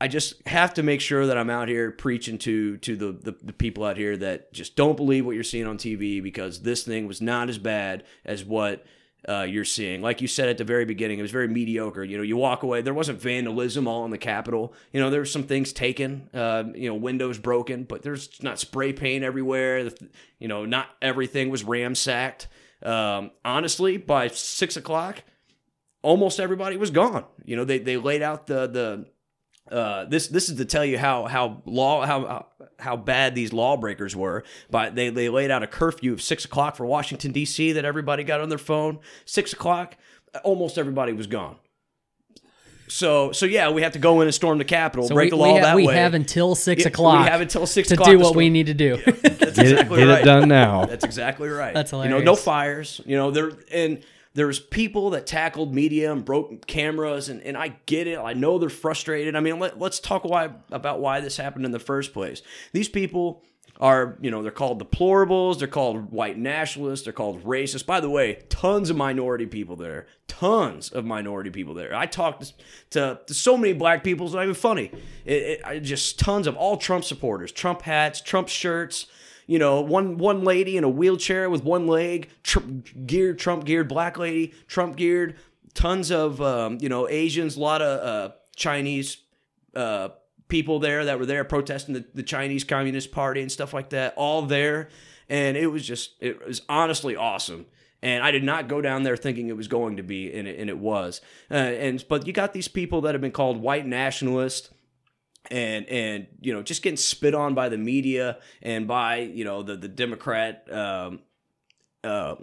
I just have to make sure that I'm out here preaching to to the, the, the people out here that just don't believe what you're seeing on TV because this thing was not as bad as what uh, you're seeing. Like you said at the very beginning, it was very mediocre. You know, you walk away. There wasn't vandalism all in the Capitol. You know, there were some things taken. Uh, you know, windows broken, but there's not spray paint everywhere. You know, not everything was ramsacked. Um, honestly, by six o'clock, almost everybody was gone. You know, they they laid out the the uh, this this is to tell you how how law how how bad these lawbreakers were. But they they laid out a curfew of six o'clock for Washington D.C. that everybody got on their phone. Six o'clock, almost everybody was gone. So so yeah, we have to go in and storm the Capitol, So break we, the law we, ha- that we way. have until six Yeah, o'clock We have until six to o'clock do what storm- we need to do. (laughs) That's Get, exactly it, get right. it done now. That's exactly right. That's hilarious. You know, no fires. You know, there and there's people that tackled media and broke cameras, and, and I get it. I know they're frustrated. I mean, let, let's talk why about why this happened in the first place. These people are, you know, they're called deplorables. They're called white nationalists. They're called racists. By the way, tons of minority people there. Tons of minority people there. I talked to, to so many black people. It's not even funny. It, it, just tons of all Trump supporters, Trump hats, Trump shirts you know, one one lady in a wheelchair with one leg, tr- geared Trump geared black lady, Trump geared, tons of um, you know Asians, a lot of uh, Chinese uh, people there that were there protesting the, the Chinese Communist Party and stuff like that, all there, and it was just it was honestly awesome. And I did not go down there thinking it was going to be, and it, and it was. Uh, and but you got these people that have been called white nationalists and and you know just getting spit on by the media and by you know the the Democrat um, uh,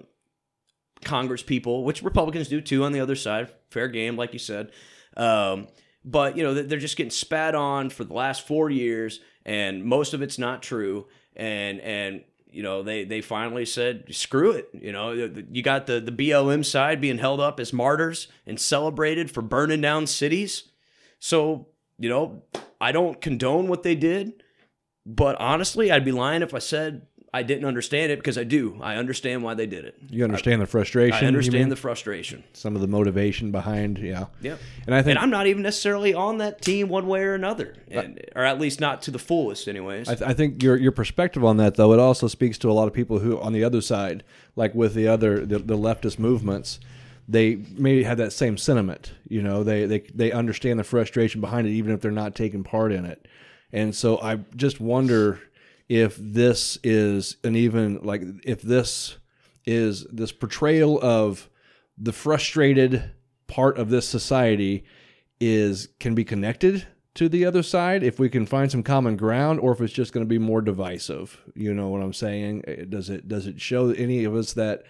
Congress people, which Republicans do too on the other side. Fair game, like you said. Um, but you know they're just getting spat on for the last four years, and most of it's not true. And and you know they they finally said screw it. You know you got the the BLM side being held up as martyrs and celebrated for burning down cities. So you know I don't condone what they did, but honestly, I'd be lying if I said I didn't understand it because I do. I understand why they did it. You understand the frustration. I understand the frustration. some of the motivation behind. Yeah. yeah. And I think And I'm not even necessarily on that team one way or another, and, or at least not to the fullest, anyways. I, th- I think your your perspective on that though it also speaks to a lot of people who on the other side, like with the other the, the leftist movements, they maybe have that same sentiment. You know, they they they understand the frustration behind it, even if they're not taking part in it. And so I just wonder if this is an even like if this is this portrayal of the frustrated part of this society is can be connected to the other side if we can find some common ground or if it's just going to be more divisive you know what i'm saying Eh, does it does it show any of us that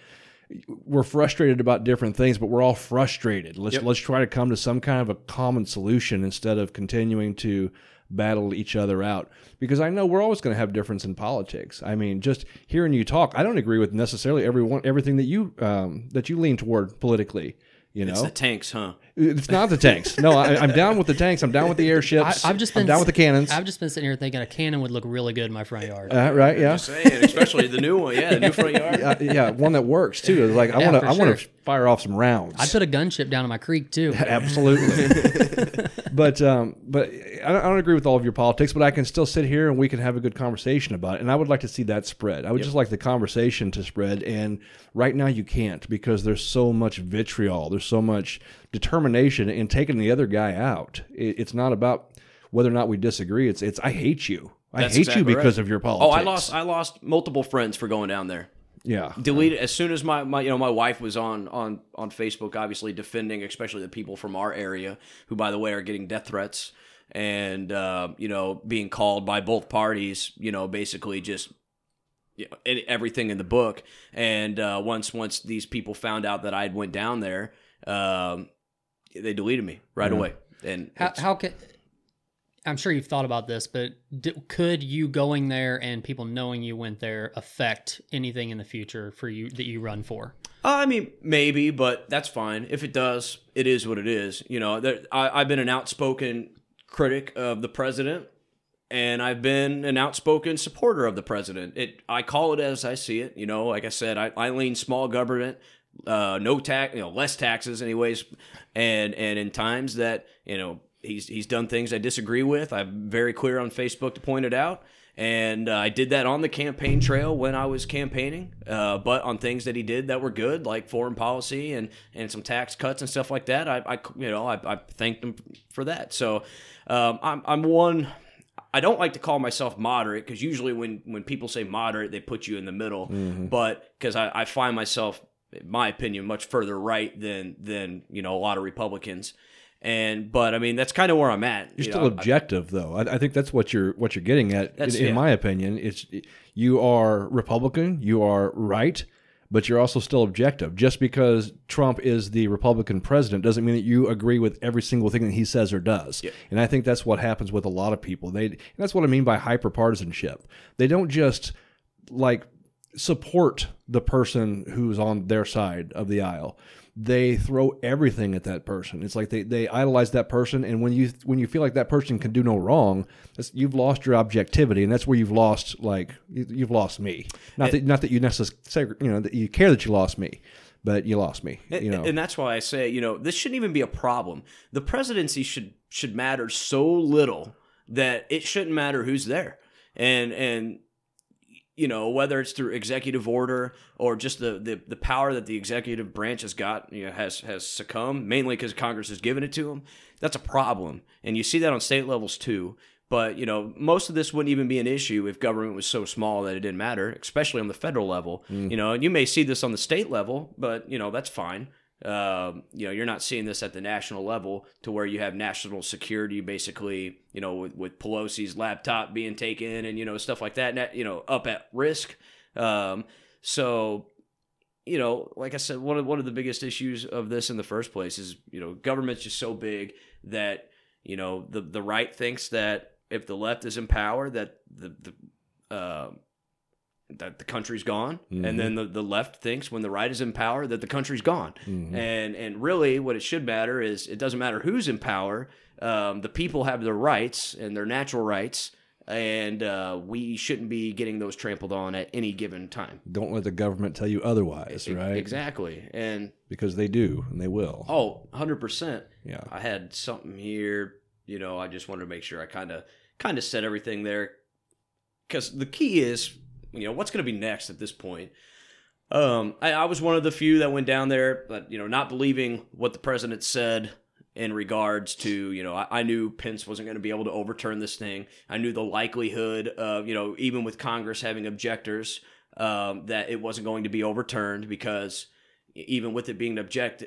we're frustrated about different things but we're all frustrated. Let's Yep. let's try to come to some kind of a common solution instead of continuing to battle each other out. Because i know we're always going to have difference in politics. I mean just hearing you talk i don't agree with necessarily everyone everything that you um, that you lean toward politically you know it's the tanks, huh? it's not the tanks. No, I, I'm down with the tanks. I'm down with the (laughs) I, airships. I've just I'm been down with the cannons. I've just been sitting here thinking a cannon would look really good in my front yard. uh, right? Yeah. Saying, especially the new one, yeah, the new front yard. (laughs) Uh, yeah, one that works too. It's Like I Yeah, want to, for I want to fire off some rounds. I'd put a gunship down in my creek too. (laughs) Absolutely. But um, but I don't, I don't agree with all of your politics. But I can still sit here and we can have a good conversation about it. And I would like to see that spread. I would just like the conversation to spread. And right now you can't because there's so much vitriol. There's so much determination in taking the other guy out. It, it's not about whether or not we disagree. It's it's I hate you. I That's hate exactly you because right. of your politics. Oh, I lost. I lost multiple friends for going down there. Yeah. Deleted as soon as my, my you know my wife was on on on Facebook, obviously defending, especially the people from our area, who by the way are getting death threats and uh, you know being called by both parties. You know, basically just you know, everything in the book. And uh, once once these people found out that I had went down there, um, they deleted me right away. And How, how can I'm sure you've thought about this, but d- could you going there and people knowing you went there affect anything in the future for you that you run for? Uh, I mean, maybe, but that's fine. If it does, it is what it is. You know, there, I, I've been an outspoken critic of the president, and I've been an outspoken supporter of the president. It, I call it as I see it. You know, like I said, I, I lean small government, uh, no tax, you know, less taxes, anyways, and and in times that you know he's he's done things I disagree with, I'm very clear on Facebook to point it out. And uh, I did that on the campaign trail when I was campaigning, uh, but on things that he did that were good, like foreign policy and, and some tax cuts and stuff like that, I, I you know I, I thanked him for that. So um, I'm I'm one. I don't like to call myself moderate because usually when when people say moderate, they put you in the middle. But because I, I find myself, in my opinion, much further right than than you know a lot of Republicans. And but I mean that's kind of where I'm at. You're you still know, objective, though. I, I think that's what you're what you're getting at. In, That's- in my opinion, it's you are Republican, you are right, but you're also still objective. Just because Trump is the Republican president doesn't mean that you agree with every single thing that he says or does. And I think that's what happens with a lot of people. They and that's what I mean by hyper partisanship. They don't just like support the person who's on their side of the aisle. They throw everything at that person. It's like they, they idolize that person, and when you when you feel like that person can do no wrong, that's, you've lost your objectivity, and that's where you've lost like you- you've lost me. Not that not that you necessarily you know that you care that you lost me, but you lost me. You know, and that's why I say, you know, this shouldn't even be a problem. The presidency should should matter so little that it shouldn't matter who's there. And and you know, whether it's through executive order or just the the, the power that the executive branch has got, you know, has has succumbed mainly because Congress has given it to them. That's a problem, and you see that on state levels too. But you know, most of this wouldn't even be an issue if government was so small that it didn't matter, especially on the federal level. Mm. You know, and you may see this on the state level, but you know that's fine. Um, you know, you're not seeing this at the national level to where you have national security, basically, you know, with, with Pelosi's laptop being taken and you know stuff like that, you know, up at risk. Um, so, you know, like I said, one of one of the biggest issues of this in the first place is you know government's just so big that you know the the right thinks that if the left is in power, that the the uh, that the country's gone, and then the, the left thinks when the right is in power that the country's gone. And and really, what it should matter is it doesn't matter who's in power. Um, the people have their rights and their natural rights, and uh, we shouldn't be getting those trampled on at any given time. don't let the government tell you otherwise, right? Exactly. And Because they do, and they will. oh, 100%. Yeah. I had something here, you know, I just wanted to make sure I kind of kind of said everything there cuz the key is, you know, what's going to be next at this point. Um I, I was one of the few that went down there, but you know, not believing what the president said in regards to, you know, I, I knew Pence wasn't going to be able to overturn this thing. I knew the likelihood of, you know, even with Congress having objectors, um, that it wasn't going to be overturned because even with it being an object,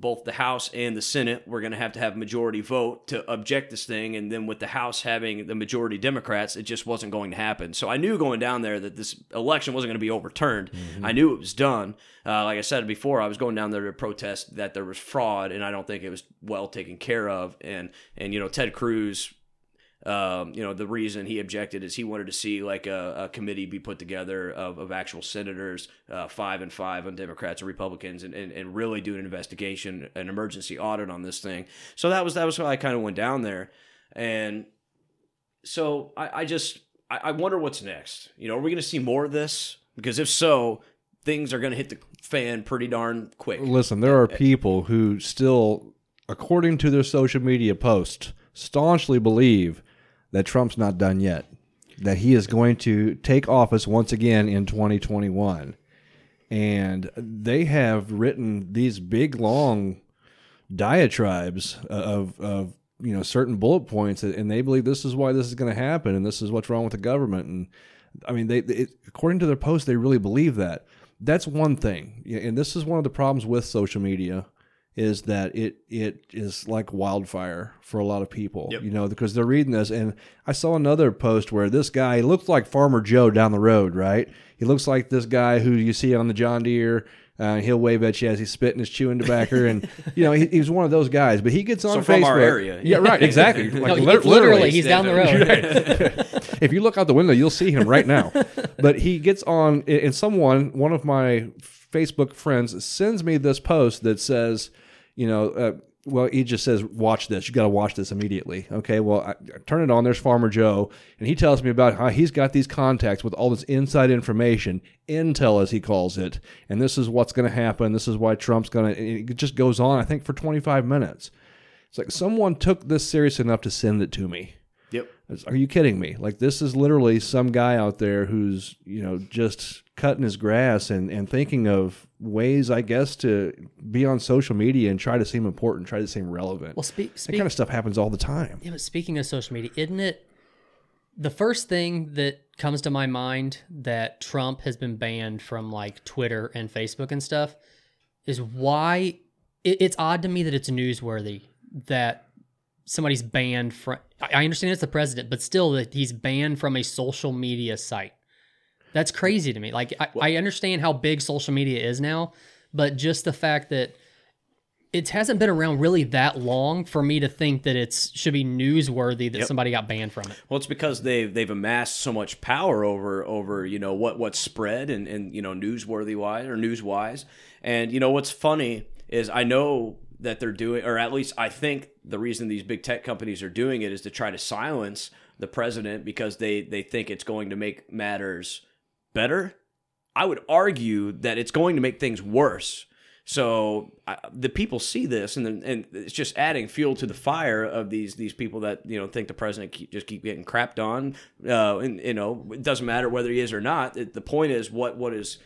both the House and the Senate were going to have to have majority vote to object this thing, and then with the House having the majority Democrats, it just wasn't going to happen. So I knew going down there that this election wasn't going to be overturned. I knew it was done. Uh, like I said before, I was going down there to protest that there was fraud, and I don't think it was well taken care of. And and you know Ted Cruz um, you know, the reason he objected is he wanted to see like a, a committee be put together of, of actual senators, uh, five and five on Democrats and Republicans, and, and, and really do an investigation, an emergency audit on this thing. So that was that was why I kind of went down there, and so I, I just I, I wonder what's next. You know, are we going to see more of this? Because if so, things are going to hit the fan pretty darn quick. Listen, there are people who still, according to their social media posts, staunchly believe that Trump's not done yet, that he is going to take office once again in 2021. And they have written these big, long diatribes of, of you know certain bullet points, and they believe this is why this is going to happen, and this is what's wrong with the government. And I mean, they, they according to their posts, they really believe that. That's one thing, and this is one of the problems with social media is that it it is like wildfire for a lot of people, Yep. you know, because they're reading this. And I saw another post where this guy looks like Farmer Joe down the road, right? He looks like this guy who you see on the John Deere. Uh, he'll wave at you as he's spitting his chewing tobacco, and (laughs) you know he, he's one of those guys. But he gets on So Facebook. from our area. yeah, right, exactly. (laughs) Like, No, he- lit- literally, he's down the road. (laughs) if you look out the window, you'll see him right now. but he gets on, and someone, one of my Facebook friends, sends me this post that says, you know, uh, well, he just says, watch this. You got to watch this immediately. Okay. Well, I, I turn it on. There's Farmer Joe, and he tells me about how he's got these contacts with all this inside information, intel as he calls it, and this is what's going to happen. This is why Trump's going to. It just goes on. I think for 25 minutes. It's like someone took this serious enough to send it to me. Are you kidding me? Like this is literally some guy out there who's you know just cutting his grass and and thinking of ways, I guess, to be on social media and try to seem important, try to seem relevant. Well, speak, that kind of stuff happens all the time. Yeah, but speaking of social media, isn't it the first thing that comes to my mind that Trump has been banned from like Twitter and Facebook and stuff is why it, it's odd to me that it's newsworthy that somebody's banned from. I understand it's the president, but still that he's banned from a social media site. That's crazy to me. Like I, I understand how big social media is now, but just the fact that it hasn't been around really that long for me to think that it's should be newsworthy that somebody got banned from it. Well, it's because they've they've amassed so much power over over you know what what's spread and and you know newsworthy wise or news wise, and you know what's funny is I know that they're doing, or at least I think the reason these big tech companies are doing it is to try to silence the president because they they think it's going to make matters better. I would argue that it's going to make things worse. So I, the people see this, and then, and it's just adding fuel to the fire of these these people that you know think the president keep, just keep getting crapped on. Uh, and you know it doesn't matter whether he is or not. It, the point is what what is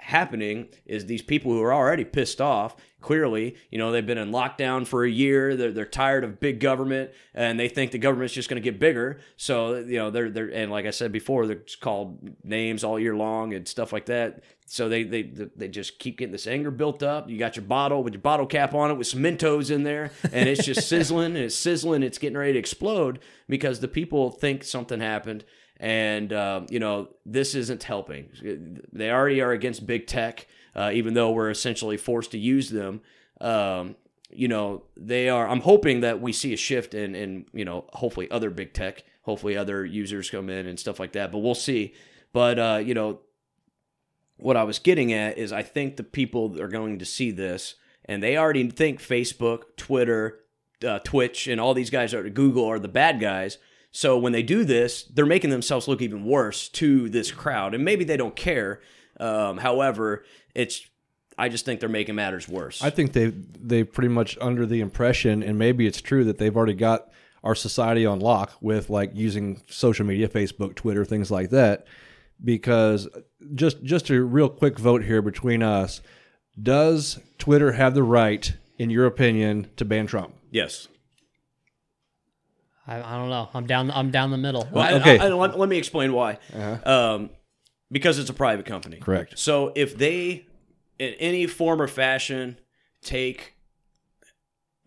happening is these people who are already pissed off clearly you know they've been in lockdown for a year they're, they're tired of big government and they think the government's just going to get bigger. So you know they're they're and like i said before they're called names all year long and stuff like that. So they they they just keep getting this anger built up. You got your bottle with your bottle cap on it with some mentos in there and it's just (laughs) sizzling and it's sizzling it's getting ready to explode because the people think something happened and um, you know this isn't helping. They already are against big tech, uh, even though we're essentially forced to use them. Um, you know they are. I'm hoping that we see a shift in, in you know hopefully other big tech, hopefully other users come in and stuff like that. But we'll see. But uh, you know what I was getting at is I think the people are going to see this, and they already think Facebook, Twitter, uh, Twitch, and all these guys are Google are the bad guys so when they do this, they're making themselves look even worse to this crowd, and maybe they don't care. Um, however, it's I just think they're making matters worse. I think they they pretty much under the impression, and maybe it's true that they've already got our society on lock with like using social media, Facebook, Twitter, things like that. Because just just a real quick vote here between us: Does Twitter have the right, in your opinion, to ban Trump? yes. I, I don't know. I'm down. I'm down the middle. I- okay. I- I- let, let me explain why. Um, because it's a private company. Correct. So if they, in any form or fashion, take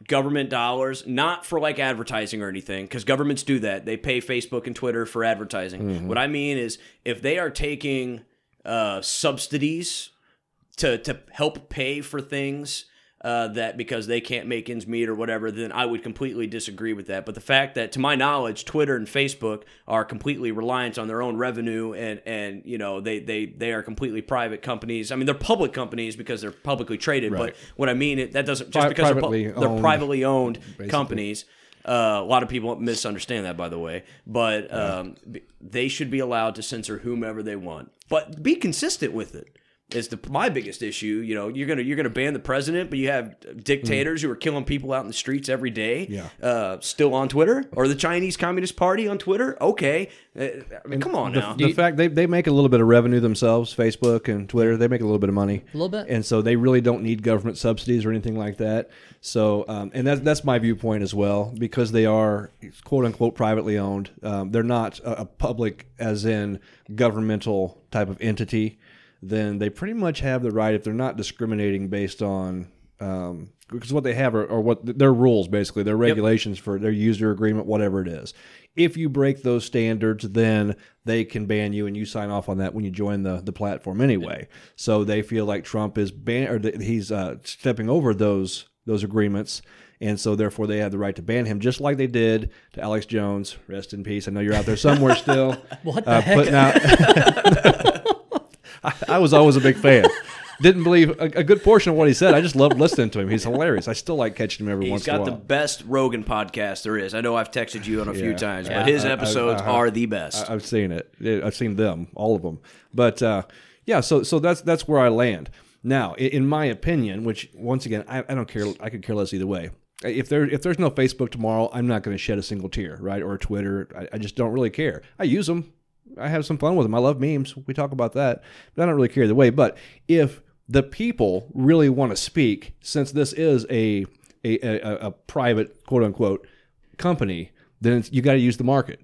government dollars, not for like advertising or anything, because governments do that. They pay Facebook and Twitter for advertising. What I mean is, if they are taking uh, subsidies to to help pay for things uh, that because they can't make ends meet or whatever, then I would completely disagree with that. But the fact that, to my knowledge, Twitter and Facebook are completely reliant on their own revenue, and and you know they they they are completely private companies. I mean, they're public companies because they're publicly traded. But what I mean, it, that doesn't just Pri- because they're, pu- privately they're owned, privately owned companies. Uh, a lot of people misunderstand that, by the way. But um, b- they should be allowed to censor whomever they want, but be consistent with it. Is the my biggest issue? You know, you're gonna you're gonna ban the president, but you have dictators who are killing people out in the streets every day. Yeah. uh, still on Twitter or the Chinese Communist Party on Twitter. Okay, Uh, I mean, come on The, now. the fact they, they make a little bit of revenue themselves, Facebook and Twitter, they make a little bit of money. A little bit. and so they really don't need government subsidies or anything like that. So, um, and that's that's my viewpoint as well, because they are quote unquote privately owned. Um, they're not a, a public, as in governmental type of entity. Then they pretty much have the right if they're not discriminating based on. Um, because what they have are, are what their rules basically, their regulations for their user agreement, whatever it is. If you break those standards, then they can ban you, and you sign off on that when you join the, the platform anyway. So they feel like Trump is ban or that he's uh, stepping over those those agreements, and so therefore they have the right to ban him, just like they did to Alex Jones. Rest in peace. I know you're out there somewhere (laughs) still. What the uh, heck? putting out. (laughs) (laughs) I, I was always a big fan. Didn't believe a, a good portion of what he said. I just loved listening to him. He's hilarious. I still like catching him every He's once in a while. He's got the best Rogan podcast there is. I know I've texted you on a few times, Yeah. but his I- episodes I- are the best. I- I've seen it. I've seen them, all of them. But uh, yeah, so so that's that's where I land now. In my opinion, which once again, I, I don't care. I could care less either way. If there if there's no Facebook tomorrow, I'm not going to shed a single tear, right? Or Twitter. I, I just don't really care. I use them. I have some fun with them. I love memes. We talk about that, but I don't really care either way. But if the people really want to speak, since this is a a, a, a private quote unquote company, then it's, you got to use the market.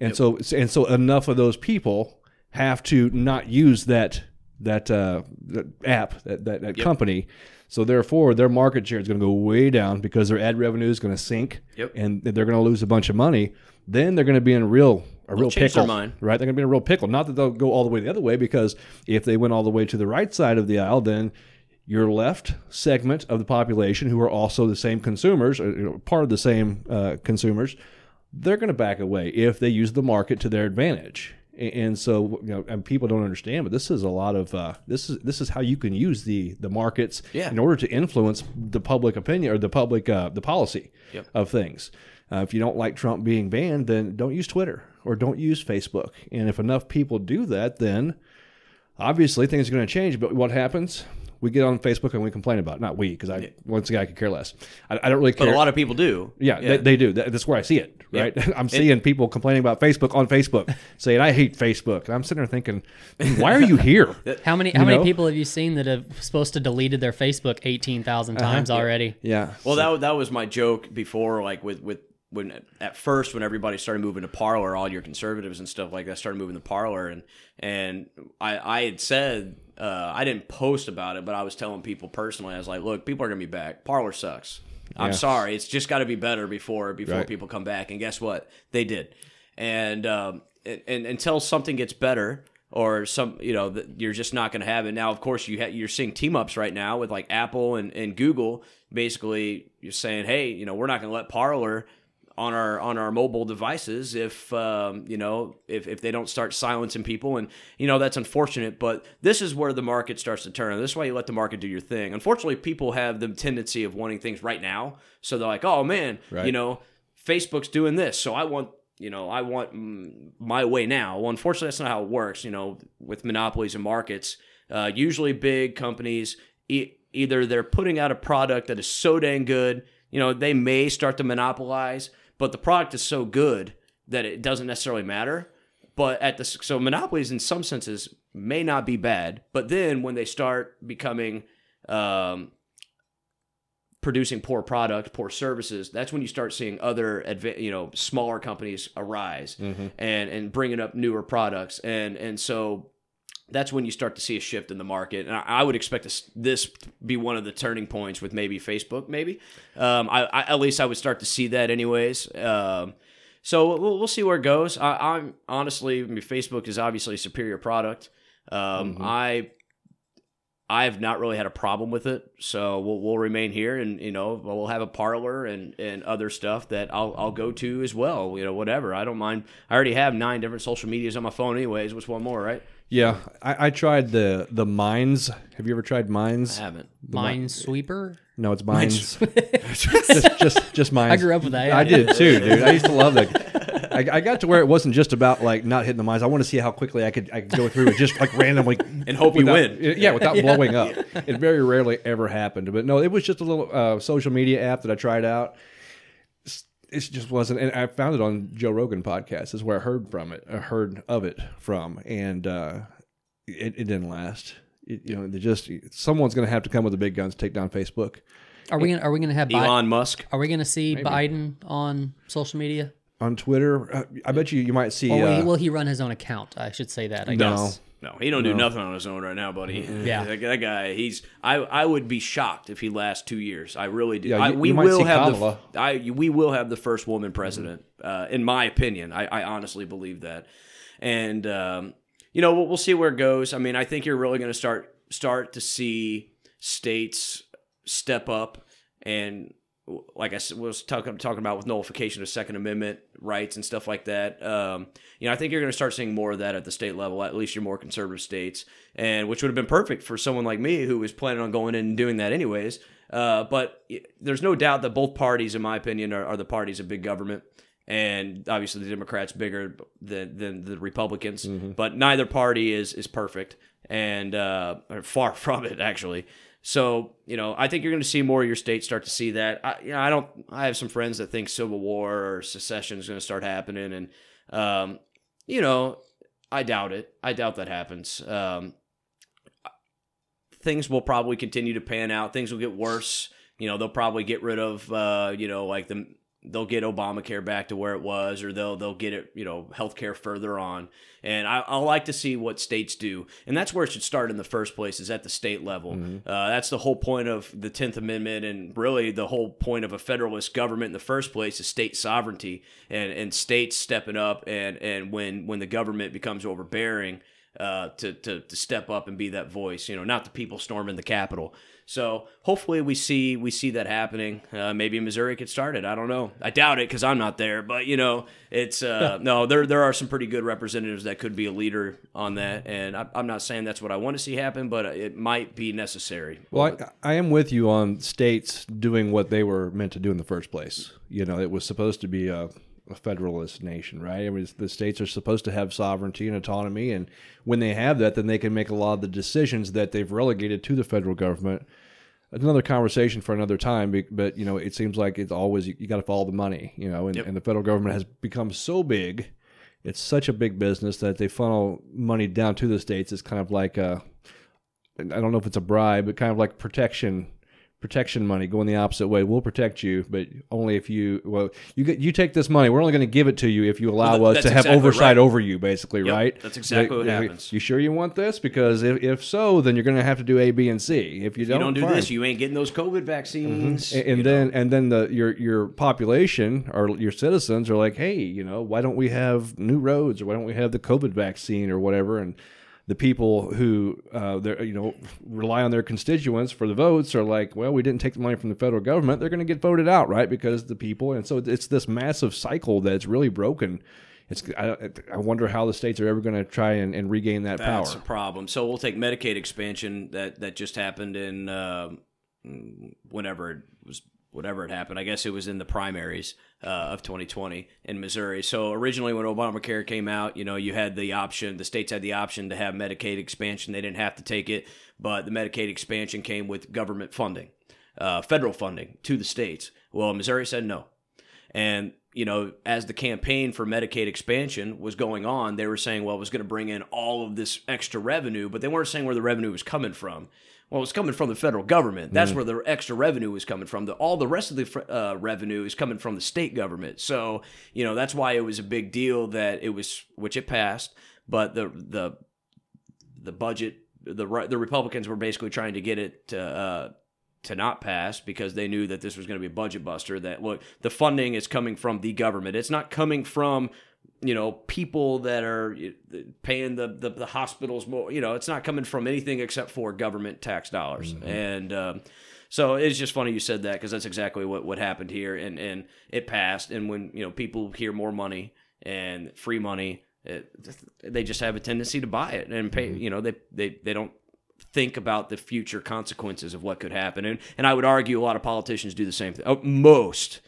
And so and so enough of those people have to not use that that uh, that app, that that, that company. So therefore, their market share is going to go way down because their ad revenue is going to sink, Yep. and they're going to lose a bunch of money. Then they're going to be in real a real pickle, right? They're going to be in a real pickle. Not that they'll go all the way the other way, because if they went all the way to the right side of the aisle, then your left segment of the population, who are also the same consumers, or you know, part of the same uh, consumers, they're going to back away if they use the market to their advantage. A- And so, you know, and people don't understand, but this is a lot of uh, this is this is how you can use the the markets Yeah. in order to influence the public opinion or the public uh, the policy Yep. of things. Uh, if you don't like Trump being banned, then don't use Twitter or don't use Facebook. And if enough people do that, then obviously things are going to change. But what happens? We get on Facebook and we complain about it. Not we, because I once again I could care less. I, I don't really care. But a lot of people do. Yeah, They, they do. That, that's where I see it. Right. Yeah. (laughs) I'm seeing people complaining about Facebook on Facebook, (laughs) saying I hate Facebook, and I'm sitting there thinking, why are you here? (laughs) How many how many know? people have you seen that have supposed to deleted their Facebook eighteen thousand Uh-huh. times already? yeah. Well, that that was my joke before, like with with when at first when everybody started moving to Parler, all your conservatives and stuff like that started moving to Parler, and and I I had said uh, I didn't post about it, but I was telling people personally, I was like, look, people are gonna be back. Parler sucks. I'm sorry, it's just got to be better before before Right. people come back. And guess what? They did. And um, and, and until something gets better. Or some, you know, that you're just not going to have it. Now, of course, you ha- you're seeing team ups right now with like Apple and, and Google. Basically, you're saying, hey, you know, we're not going to let Parler on our on our mobile devices if um, you know if, if they don't start silencing people. And you know that's unfortunate but this is where the market starts to turn. This is why you let the market do your thing. Unfortunately people have the tendency of wanting things right now. So they're like oh man Right. you know facebook's doing this. So i want you know i want my way now. Well unfortunately that's not how it works you know with monopolies and markets. Uh, usually big companies e- either they're putting out a product that is so dang good you know they may start to monopolize but the product is so good that it doesn't necessarily matter. But at the so monopolies in some senses may not be bad but then when they start becoming um, producing poor product poor services that's when you start seeing other you know smaller companies arise and and bringing up newer products. And and so that's when you start to see a shift in the market. And I, would expect this, this be one of the turning points with maybe Facebook, maybe. Um, I, I, at least I would start to see that anyways. Um, so we'll, we'll see where it goes. I, I'm honestly, I mean, Facebook is obviously a superior product. Um, I I have not really had a problem with it, so we'll, we'll remain here, and you know we'll have a Parler and, and other stuff that I'll I'll go to as well. You know, whatever. I don't mind. I already have nine different social medias on my phone, anyways. What's one more, right? Yeah. I, I tried the the Minds. Have you ever tried Minds? I haven't. Minesweeper. No, it's Minds. (laughs) (laughs) just, just, just Minds. I grew up with that. I did too, dude. I used to love that. I, I got to where it wasn't just about like not hitting the mines. I want to see how quickly I could I could go through it just like randomly (laughs) And hope you win. Yeah, without blowing up. It very rarely ever happened. But no, it was just a little uh, social media app that I tried out. It just wasn't, and I found it on Joe Rogan podcast. Is where I heard from it. I heard of it from, and uh, it, it didn't last. It, you know, they just someone's going to have to come with the big guns, to take down Facebook. Are we gonna Are we gonna have Bi- Elon Musk. Are we gonna see Biden on social media? On Twitter. Uh, I bet you you might see. Or will, uh, he, will he run his own account? I should say that. I No. guess. No, he don't do nothing on his own right now, buddy. Yeah. that, that guy. He's. I. I would be shocked if he lasts two years. I really do. Yeah, I, you- we you might will see have Kamala. the. I. We will have the first woman president. Uh, in my opinion, I, I honestly believe that, and um, you know we'll, we'll see where it goes. I mean, I think you're really going to start start to see states step up and like I s- was talking talking about with nullification of Second Amendment rights and stuff like that. Um, you know, I think you're going to start seeing more of that at the state level. At least your more conservative states, and which would have been perfect for someone like me who was planning on going in and doing that anyways. Uh, but there's no doubt that both parties, in my opinion, are, are the parties of big government. And obviously, the Democrats bigger than, than the Republicans, but neither party is is perfect, and uh, or far (laughs) from it actually. So you know, I think you're going to see more of your state start to see that. I, you know, I don't. I have some friends that think civil war or secession is going to start happening, and um, you know, I doubt it. I doubt that happens. Um, things will probably continue to pan out. Things will get worse. You know, they'll probably get rid of, uh, you know, like the they'll get Obamacare back to where it was, or they'll they'll get it, you know, healthcare further on. And I, I like to see what states do, and that's where it should start in the first place, is at the state level. Uh, that's the whole point of the Tenth Amendment, and really the whole point of a federalist government in the first place is state sovereignty and and states stepping up, and and when when the government becomes overbearing. Uh, to, to to step up and be that voice, you know, not the people storming the Capitol. So hopefully we see we see that happening. Uh, maybe Missouri could start it. I don't know. I doubt it because I'm not there. But you know, it's uh, (laughs) no. There there are some pretty good representatives that could be a leader on that, and I, I'm not saying that's what I want to see happen, but it might be necessary. Well, I, I am with you on states doing what they were meant to do in the first place. You know, it was supposed to be a, a federalist nation, right? I mean, the states are supposed to have sovereignty and autonomy, and when they have that, then they can make a lot of the decisions that they've relegated to the federal government. Another conversation for another time, but you know, it seems like it's always you, got to follow the money, you know, and, Yep. and the federal government has become so big, it's such a big business that they funnel money down to the states. It's kind of like a I don't know if it's a bribe, but kind of like protection protection money going the opposite way. We'll protect you, but only if you well you get you take this money. We're only going to give it to you if you allow Well, us to have exactly oversight right. over you, basically, Yep, right? that's exactly what happens. You sure you want this? Because if, if so, then you're going to have to do A, B, and C. If you If don't, you don't do fine. this, you ain't getting those COVID vaccines. Mm-hmm. and, and then know. and then the your your population or your citizens are like, hey, you know, why don't we have new roads or why don't we have the COVID vaccine or whatever? And the people who uh, you know rely on their constituents for the votes are like, well, we didn't take the money from the federal government. They're going to get voted out, right? Because the people, and so it's this massive cycle that's really broken. It's I, I wonder how the states are ever going to try and, and regain that That's power. That's a problem. So we'll take Medicaid expansion that that just happened in uh, whenever it was whatever it happened. I guess it was in the primaries uh, of 2020 in Missouri. So originally, when Obamacare came out, you know, you had the option. The states had the option to have Medicaid expansion. They didn't have to take it, but the Medicaid expansion came with government funding, uh, federal funding to the states. Well, Missouri said no. And you know, as the campaign for Medicaid expansion was going on, they were saying, well, it was going to bring in all of this extra revenue, but they weren't saying where the revenue was coming from. Well, it's coming from the federal government. That's where the extra revenue is coming from. The, all the rest of the uh, revenue is coming from the state government. So, you know, that's why it was a big deal that it was, which it passed, but the the the budget, the the Republicans were basically trying to get it to uh, to not pass because they knew that this was going to be a budget buster. That look, the funding is coming from the government. It's not coming from you know people that are paying the, the the hospitals more. You know, it's not coming from anything except for government tax dollars. And um, so it's just funny you said that because that's exactly what what happened here. And and it passed. And when you know people hear more money and free money. It, they just have a tendency to buy it and pay. You know, they they they don't think about the future consequences of what could happen. And and I would argue a lot of politicians do the same thing. Oh, most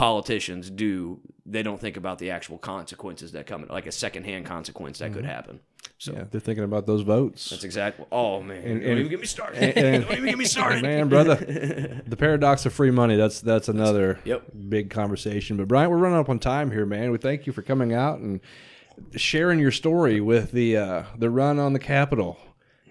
politicians do. They don't think about the actual consequences that come, like a secondhand consequence that could happen. So Yeah, they're thinking about those votes. that's exactly. Oh man, And- don't even get me started. and- and- don't even get me started, Man, brother, (laughs) the paradox of free money. That's that's another Yep. big conversation. But Brian, we're running up on time here, man. We thank you for coming out and sharing your story with the uh, the run on the Capitol.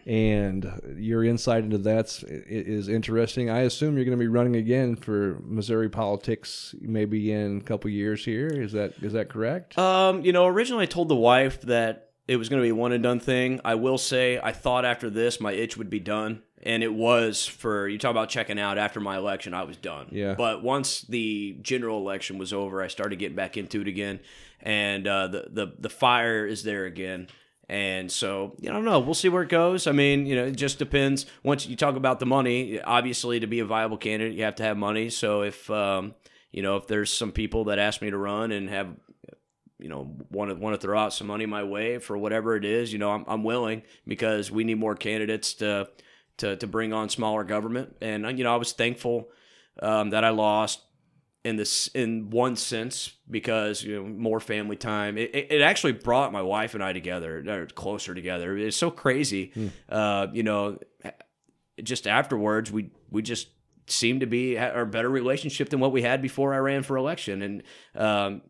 And your insight into that is interesting. I assume you're going to be running again for Missouri politics, maybe in a couple years here. Is that is that correct? Um, you know, originally I told the wife that it was going to be a one and done thing. I will say I thought after this my itch would be done, and it was for you talk about checking out after my election. I was done. Yeah. But once the general election was over, I started getting back into it again, and uh, the the the fire is there again. And so, you don't know. We'll see where it goes. I mean, you know, it just depends. Once you talk about the money, obviously, to be a viable candidate, you have to have money. So if, um, you know, if there's some people that ask me to run and have you know want to want to throw out some money my way for whatever it is you know I'm, I'm willing because we need more candidates to to to bring on smaller government and you know I was thankful um, that I lost in this in one sense because you know more family time it, it it actually brought my wife and I together or closer together it's so crazy uh, you know just afterwards we we just seemed to be a better relationship than what we had before I ran for election and um,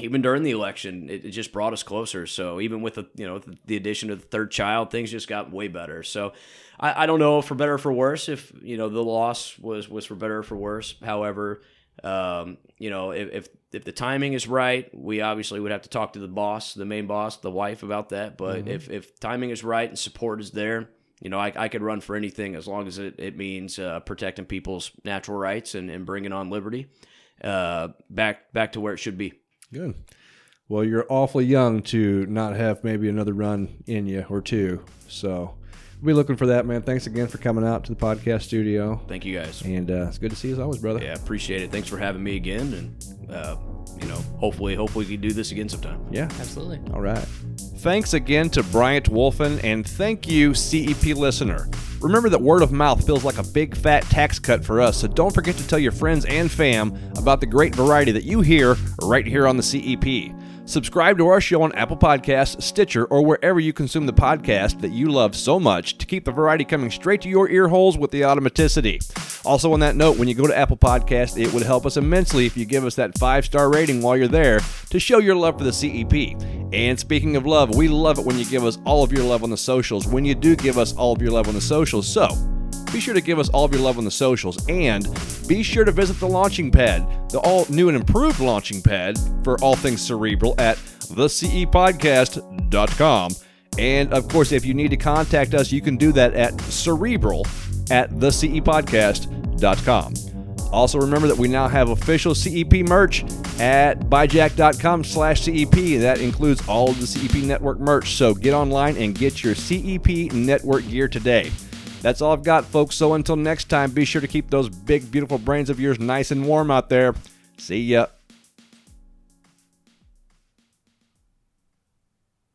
even during the election, it, it just brought us closer. So even with the you know the, the addition of the third child, things just got way better. So I, I don't know for better or for worse if you know the loss was was for better or for worse. However, Um, you know, if, if if the timing is right, we obviously would have to talk to the boss, the main boss, the wife about that. But if if timing is right and support is there, you know, I, I could run for anything as long as it, it means uh, protecting people's natural rights and, and bringing on liberty uh, back back to where it should be. Good. Well, you're awfully young to not have maybe another run in you or two. So be looking for that, man. Thanks again for coming out to the podcast studio. Thank you guys. And uh, it's good to see you as always, brother. Yeah, appreciate it. Thanks for having me again, and uh, you know, hopefully, hopefully, we can do this again sometime. Yeah. Absolutely. All right. Thanks again to Bryant Wolfin, and thank you, CEP listener. Remember that word of mouth feels like a big fat tax cut for us, so don't forget to tell your friends and fam about the great variety that you hear right here on the CEP. Subscribe to our show on Apple Podcasts, Stitcher, or wherever you consume the podcast that you love so much to keep the variety coming straight to your ear holes with the automaticity. Also, on that note, when you go to Apple Podcasts, it would help us immensely if you give us that five star rating while you're there to show your love for the CEP. And speaking of love, we love it when you give us all of your love on the socials, when you do give us all of your love on the socials. So, be sure to give us all of your love on the socials and be sure to visit the launching pad, the all new and improved launching pad for all things cerebral at thecepodcast.com. And of course, if you need to contact us, you can do that at cerebral at thecepodcast.com. Also, remember that we now have official CEP merch at byjack.com slash CEP. That includes all of the CEP network merch. So get online and get your CEP network gear today. That's all I've got, folks. So until next time, be sure to keep those big, beautiful brains of yours nice and warm out there. See ya.